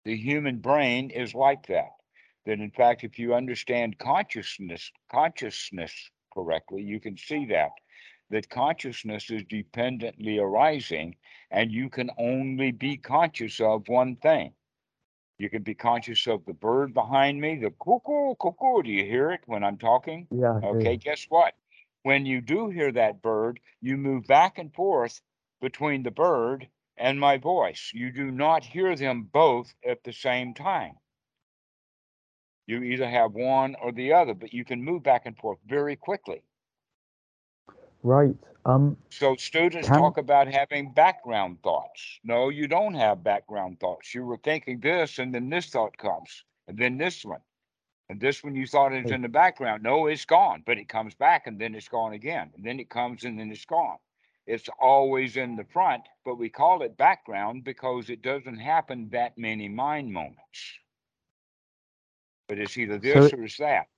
The human brain is like that. That in fact, if you understand consciousness, consciousness correctly, you can see that that consciousness is dependently arising and you can only be conscious of one thing. You can be conscious of the bird behind me, the cuckoo, cuckoo. Do you hear it when I'm talking? Yeah. Okay, guess what? When you do hear that bird, you move back and forth between the bird and my voice. You do not hear them both at the same time. You either have one or the other, but you can move back and forth very quickly. Right. Um. So students Can- talk about having background thoughts. No, you don't have background thoughts. You were thinking this, and then this thought comes, and then this one. And this one you thought is in the background. No, it's gone, but it comes back and then it's gone again. And then it comes and then it's gone. It's always in the front, but we call it background because it doesn't happen that many mind moments. But it's either this it- or it's that.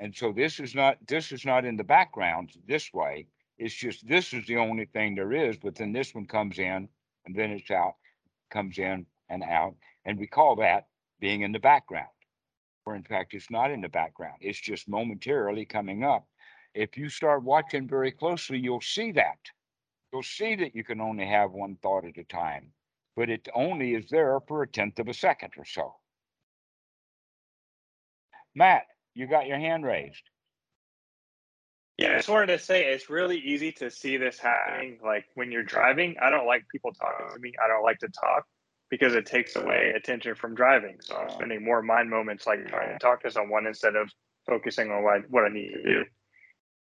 And so this is not this is not in the background this way. It's just this is the only thing there is, but then this one comes in and then it's out, comes in and out. And we call that being in the background. Or in fact, it's not in the background. It's just momentarily coming up. If you start watching very closely, you'll see that. You'll see that you can only have one thought at a time, but it only is there for a tenth of a second or so. Matt, you got your hand raised. Yeah, I just wanted to say it's really easy to see this happening. Like when you're driving, I don't like people talking to me. I don't like to talk because it takes away attention from driving. So I'm spending more mind moments like trying to talk to someone instead of focusing on what, what I need to do.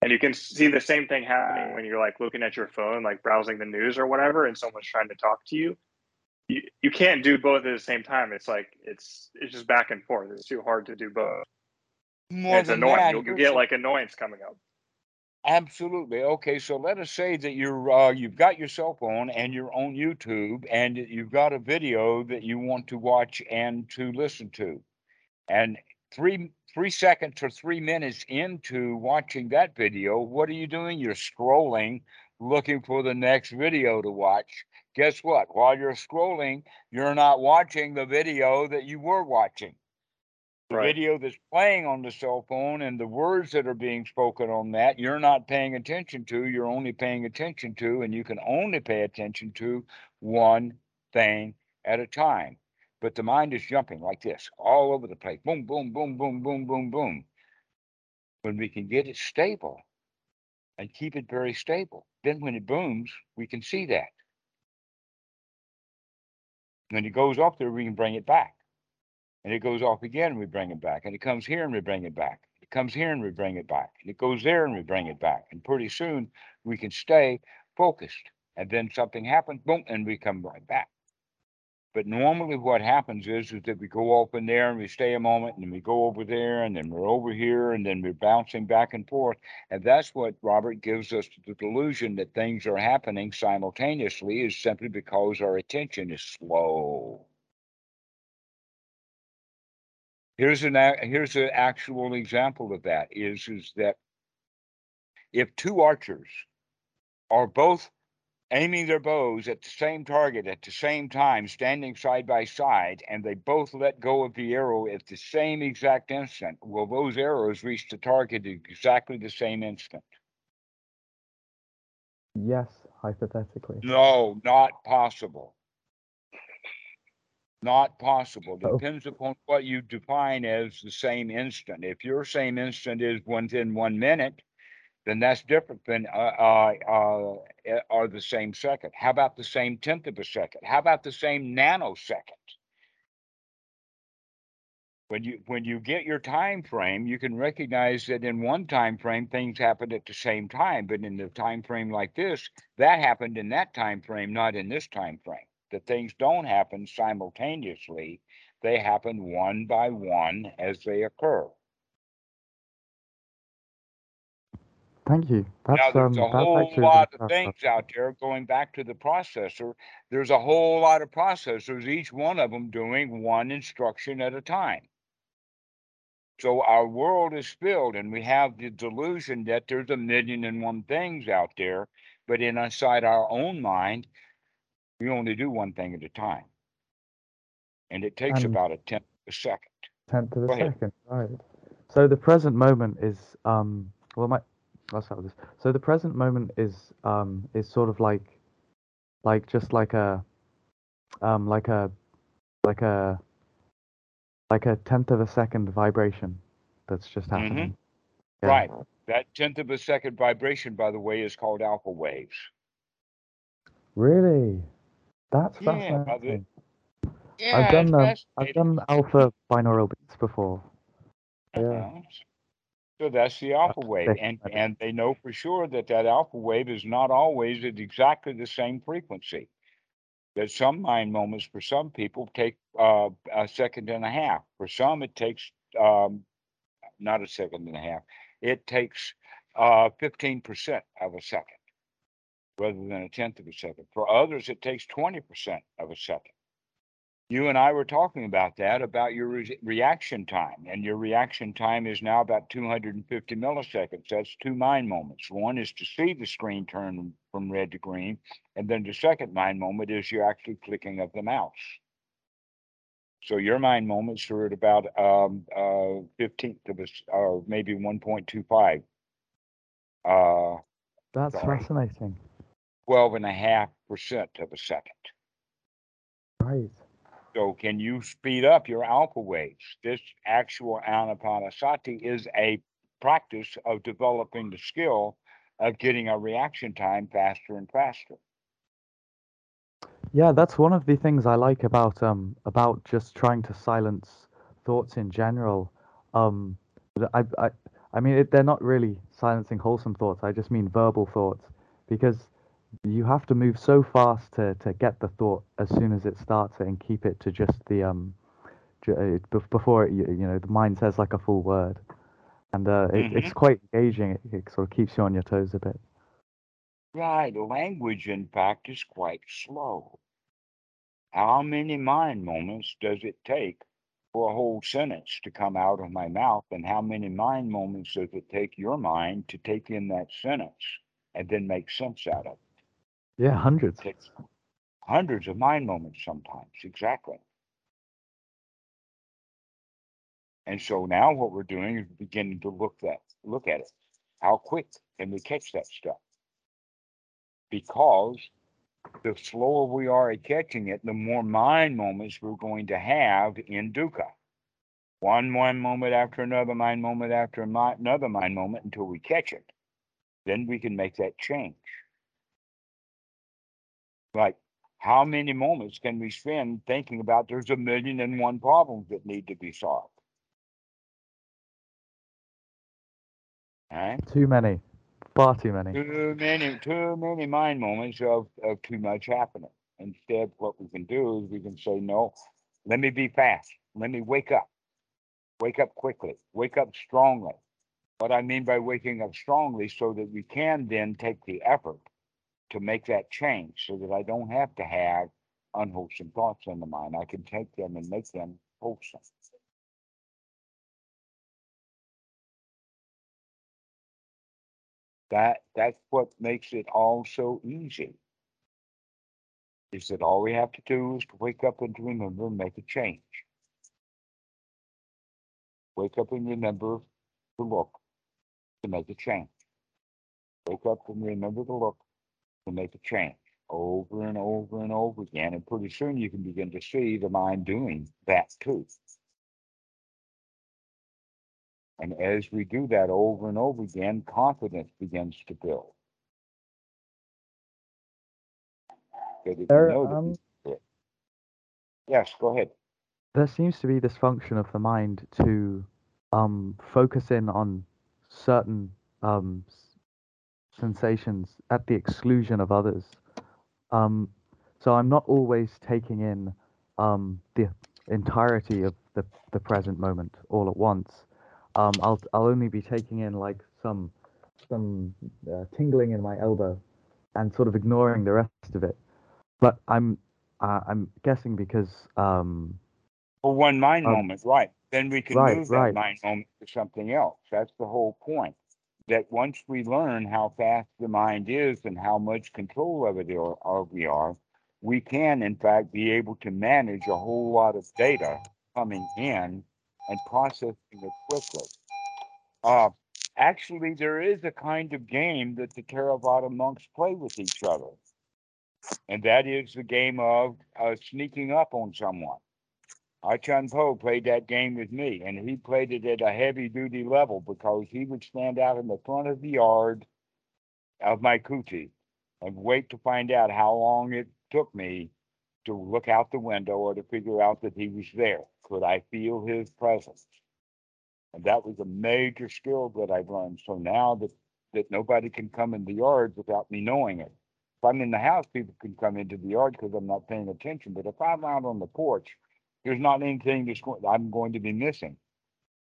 And you can see the same thing happening when you're like looking at your phone, like browsing the news or whatever, and someone's trying to talk to you. You, you can't do both at the same time. It's like it's it's just back and forth. It's too hard to do both. More And it's than annoying. that, You'll, you'll get like annoyance coming up. Absolutely. Okay, so let us say that you're uh, you've got your cell phone and you're on YouTube and you've got a video that you want to watch and to listen to. And three three seconds or three minutes into watching that video, what are you doing? You're scrolling, looking for the next video to watch. Guess what? While you're scrolling, you're not watching the video that you were watching the Right. video that's playing on the cell phone and the words that are being spoken on that you're not paying attention to you're only paying attention to and you can only pay attention to one thing at a time. But the mind is jumping like this all over the place boom boom boom boom boom boom boom. When we can get it stable and keep it very stable then when it booms we can see that. When it goes up there we can bring it back and it goes off again, and we bring it back, and it comes here and we bring it back. It comes here and we bring it back, and it goes there and we bring it back. And pretty soon we can stay focused. And then something happens, boom, and we come right back. But normally what happens is, is that we go up in there and we stay a moment and then we go over there and then we're over here and then we're bouncing back and forth. And that's what Robert gives us the delusion that things are happening simultaneously is simply because our attention is slow. Here's an here's an actual example of that is is that if two archers are both aiming their bows at the same target at the same time, standing side by side, and they both let go of the arrow at the same exact instant, will those arrows reach the target at exactly the same instant? Yes, hypothetically. No, not possible. Not possible. Oh. Depends upon what you define as the same instant. If your same instant is within one minute, then that's different than uh, uh, uh, eh, are the same second. How about the same tenth of a second? How about the same nanosecond? When you when you get your time frame, you can recognize that in one time frame things happened at the same time, but in the time frame like this, that happened in that time frame, not in this time frame. That things don't happen simultaneously; they happen one by one as they occur. Thank you. That's Now, um there's a that's whole lot of things out there going back to the processor. There's a whole lot of processors, each one of them doing one instruction at a time. So our world is filled, and we have the delusion that there's a million and one things out there, but inside our own mind, we only do one thing at a time. And it takes And- about a tenth of a second. tenth of a second, right? So the present moment is um well my I'll start with this. So the present moment is um is sort of like like just like a um like a like a like a tenth of a second vibration that's just Mhm. happening. Yeah. Right. That tenth of a second vibration, by the way, is called alpha waves. Really? That's Yeah, fascinating. Yeah, I've done um, I've done alpha binaural beats before. Yeah. Uh-huh. So that's the alpha wave, and and they know for sure that that alpha wave is not always at exactly the same frequency. That some mind moments for some people take uh, a second and a half. For some, it takes um, not a second and a half. It takes uh, fifteen percent of a second, rather than a tenth of a second. For others, it takes twenty percent of a second you and I were talking about that, about your re- reaction time, and your reaction time is now about 250 milliseconds. That's two mind moments. One is to see the screen turn from red to green, and then the second mind moment is you're actually clicking of the mouse. So your mind moments are at about um, uh, 15th of a, or maybe 1.25, uh, That's Sorry. fascinating. 12 and a half percent of a second. Right. So can you speed up your alpha waves? This actual anapanasati is a practice of developing the skill of getting our reaction time faster and faster. Yeah, that's one of the things I like about um about just trying to silence thoughts in general. Um, I I I mean it, they're not really silencing wholesome thoughts. I just mean verbal thoughts because you have to move so fast to to get the thought as soon as it starts and keep it to just the um uh, bef- before it, you, you know the mind says like a full word, and uh, it, it's quite engaging. It, it sort of keeps you on your toes a bit. Right, language in fact is quite slow. How many mind moments does it take for a whole sentence to come out of my mouth? And how many mind moments does it take your mind to take in that sentence and then make sense out of it? Yeah, hundreds. takes hundreds of mind moments sometimes, exactly. And so now what we're doing is beginning to look that look at it. How quick can we catch that stuff? Because the slower we are at catching it, the more mind moments we're going to have in dukkha. One one moment after another mind moment after another mind moment until we catch it. Then we can make that change. Like, how many moments can we spend thinking about there's a million and one problems that need to be solved? Right? Too many, far too many. Too many, too many mind moments of, of too much happening. Instead, what we can do is we can say, no, let me be fast. Let me wake up. Wake up quickly. Wake up strongly. What I mean by waking up strongly so that we can then take the effort to make that change so that I don't have to have unwholesome thoughts in the mind. I can take them and make them wholesome. That that's what makes it all so easy. is that all we have to do is to wake up and to remember and make a change. Wake up and remember to look to make a change. Wake up and remember to look to make a change over and over and over again. And pretty soon you can begin to see the mind doing that too. And as we do that over and over again, confidence begins to build. That if you There, um, you can do it. Yes, go ahead. there seems to be this function of the mind to um, focus in on certain um, sensations at the exclusion of others. Um, so I'm not always taking in um, the entirety of the, the present moment all at once. Um, I'll I'll only be taking in like some some uh, tingling in my elbow, and sort of ignoring the rest of it. But I'm uh, I'm guessing because um, For one mind Um, moment, right. Then we can right, move right. that mind moment to something else. That's the whole point. That once we learn how fast the mind is and how much control of it are, are we are, we can in fact be able to manage a whole lot of data coming in and processing it quickly. Uh, actually, there is a kind of game that the Theravada monks play with each other, and that is the game of uh, sneaking up on someone. Achan Po played that game with me, and he played it at a heavy duty level because he would stand out in the front of the yard of my kuti and wait to find out how long it took me to look out the window or to figure out that he was there. Could I feel his presence? And that was a major skill that I've learned. So now that, that nobody can come in the yard without me knowing it. If I'm in the house, people can come into the yard because I'm not paying attention. But if I'm out on the porch, there's not anything that's going, I'm going to be missing.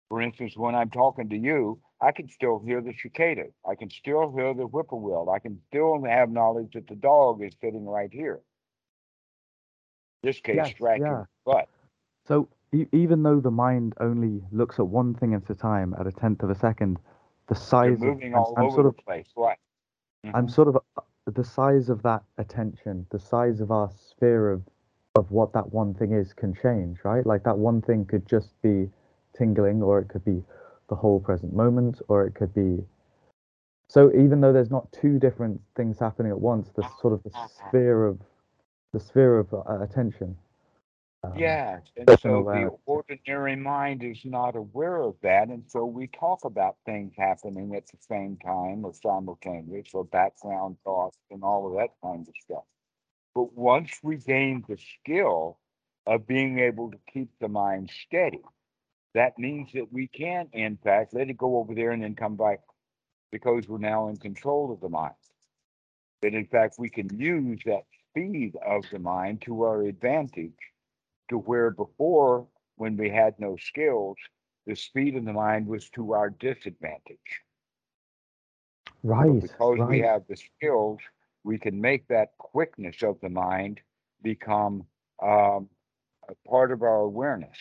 For instance, when I'm talking to you, I can still hear the cicada. I can still hear the whippoorwill. I can still have knowledge that the dog is sitting right here. This case, Yes, scratching yeah. butt. So e- even though the mind only looks at one thing at a time at a tenth of a second, the size of moving I'm, all I'm over sort the of place. Right. I'm Mhm. sort of uh, the size of that attention, the size of our sphere of of what that one thing is can change, right? Like that one thing could just be tingling, or it could be the whole present moment, or it could be. So even though there's not two different things happening at once, the sort of the sphere of the sphere of uh, attention. um, Yes, and so the ordinary mind is not aware of that, and so we talk about things happening at the same time or simultaneous or background thoughts and all of that kind of stuff. But once we gain the skill of being able to keep the mind steady, that means that we can, in fact, let it go over there and then come back because we're now in control of the mind. That in fact, we can use that speed of the mind to our advantage to where before, when we had no skills, the speed of the mind was to our disadvantage. So Right, because we have the skills, we can make that quickness of the mind become um, a part of our awareness.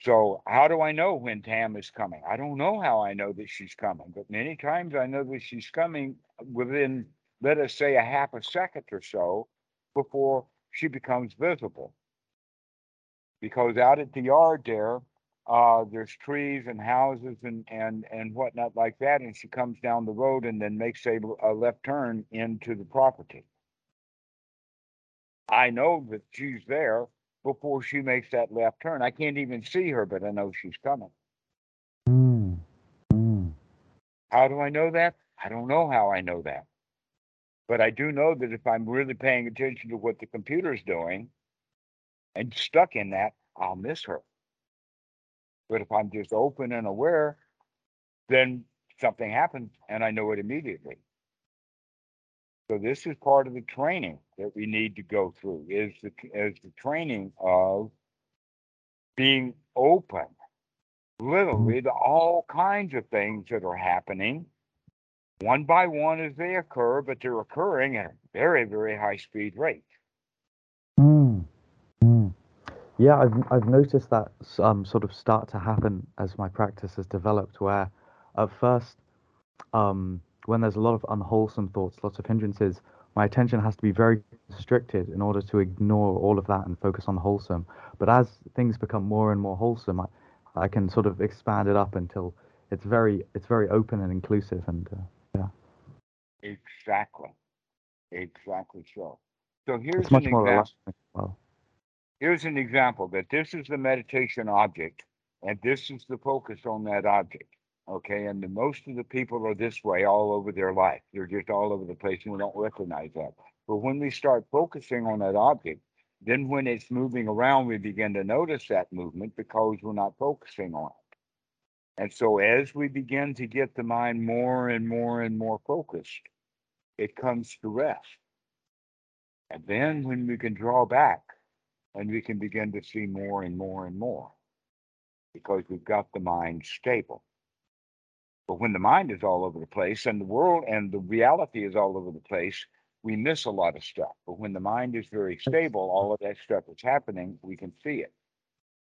So how do I know when Tam is coming? I don't know how I know that she's coming, but many times I know that she's coming within, let us say, a half a second or so before she becomes visible. Because out at the yard there, uh, there's trees and houses and, and, and whatnot like that, and she comes down the road and then makes a, a left turn into the property. I know that she's there before she makes that left turn. I can't even see her, but I know she's coming. Mm, mm. How do I know that? I don't know how I know that. But I do know that if I'm really paying attention to what the computer's doing and stuck in that, I'll miss her. But if I'm just open and aware, then something happens and I know it immediately. So this is part of the training that we need to go through is the, is the training of being open literally to all kinds of things that are happening one by one as they occur, but they're occurring at a very, very high speed rate. Mm, mm. Yeah, I've I've noticed that um sort of start to happen as my practice has developed, where at first, um, when there's a lot of unwholesome thoughts, lots of hindrances, my attention has to be very restricted in order to ignore all of that and focus on the wholesome. But as things become more and more wholesome, I, I can sort of expand it up until it's very it's very open and inclusive and uh, yeah, Exactly. Exactly so. So here's it's much more example. relaxing. Well, Here's an example that this is the meditation object and this is the focus on that object. Okay. And the, most of the people are this way all over their life. They're just all over the place and we don't recognize that. But when we start focusing on that object, then when it's moving around, we begin to notice that movement because we're not focusing on it. And so as we begin to get the mind more and more and more focused, it comes to rest. And then when we can draw back and we can begin to see more and more and more because we've got the mind stable. But when the mind is all over the place and the world and the reality is all over the place, we miss a lot of stuff. But when the mind is very stable, all of that stuff that's happening, we can see it.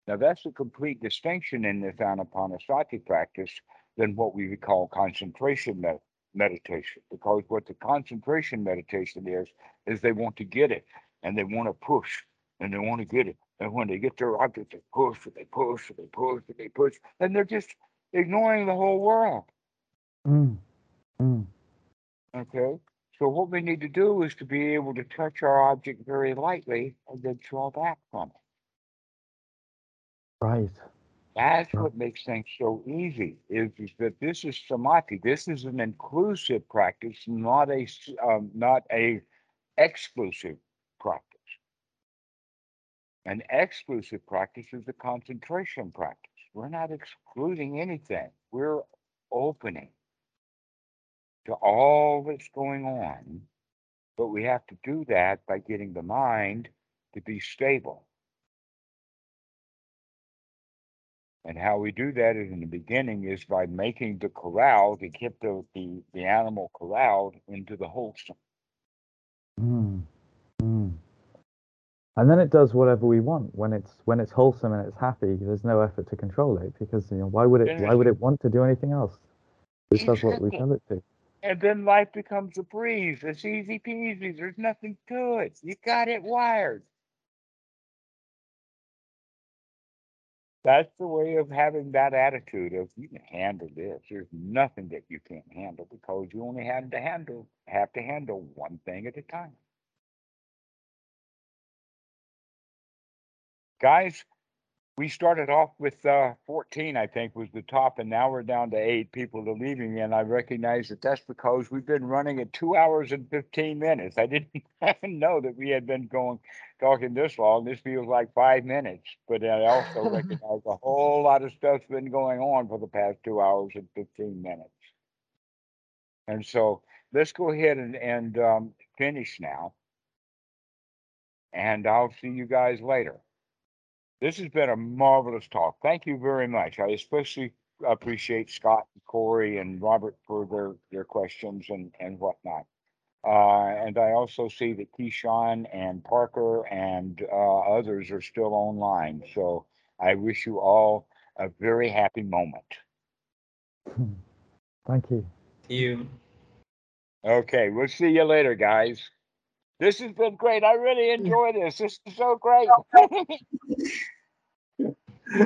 Now, that's a complete distinction in this anapanasati practice than what we would call concentration med- meditation. Because what the concentration meditation is, is they want to get it and they want to push and they want to get it. And when they get their object, they push and they push and they push and they push, and they're just ignoring the whole world. mm, mm, Okay. So what we need to do is to be able to touch our object very lightly and then draw back from it. right. That's what makes things so easy. Is, is that this is samadhi. This is an inclusive practice, not a um, not a exclusive. An exclusive practice is a concentration practice. We're not excluding anything. We're opening to all that's going on. But we have to do that by getting the mind to be stable. And how we do that in the beginning is by making the corral to keep the, the, the animal corralled into the wholesome. Mm, mm. And then it does whatever we want when it's when it's wholesome and it's happy. There's no effort to control it because you know why would it why would it want to do anything else? It does what we tell it to. And then life becomes a breeze. It's easy peasy. There's nothing to it. You got it wired. That's the way of having that attitude of you can handle this. There's nothing that you can't handle because you only have to handle have to handle one thing at a time. Guys, we started off with uh, 14, I think, was the top, and now we're down to eight people are leaving. And I recognize that that's because we've been running at two hours and 15 minutes. I didn't *laughs* even know that we had been going talking this long. This feels like five minutes, but I also *laughs* recognize a whole lot of stuff's been going on for the past two hours and 15 minutes. And so let's go ahead and, and um, finish now. And I'll see you guys later. This has been a marvelous talk. Thank you very much. I especially appreciate Scott and Corey and Robert for their, their questions and, and whatnot. Uh, and I also see that Keyshawn and Parker and uh, others are still online. So I wish you all a very happy moment. Thank you. You. Okay, we'll see you later, guys. This has been great. I really enjoy this. This is so great. *laughs*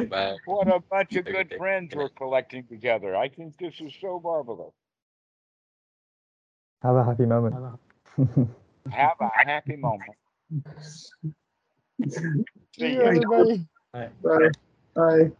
Bye. *laughs* what a bunch of good good. friends we're collecting together. I think this is so marvelous. Have a happy moment. Have a happy moment. *laughs* See See you, everybody. Bye. Bye. Bye.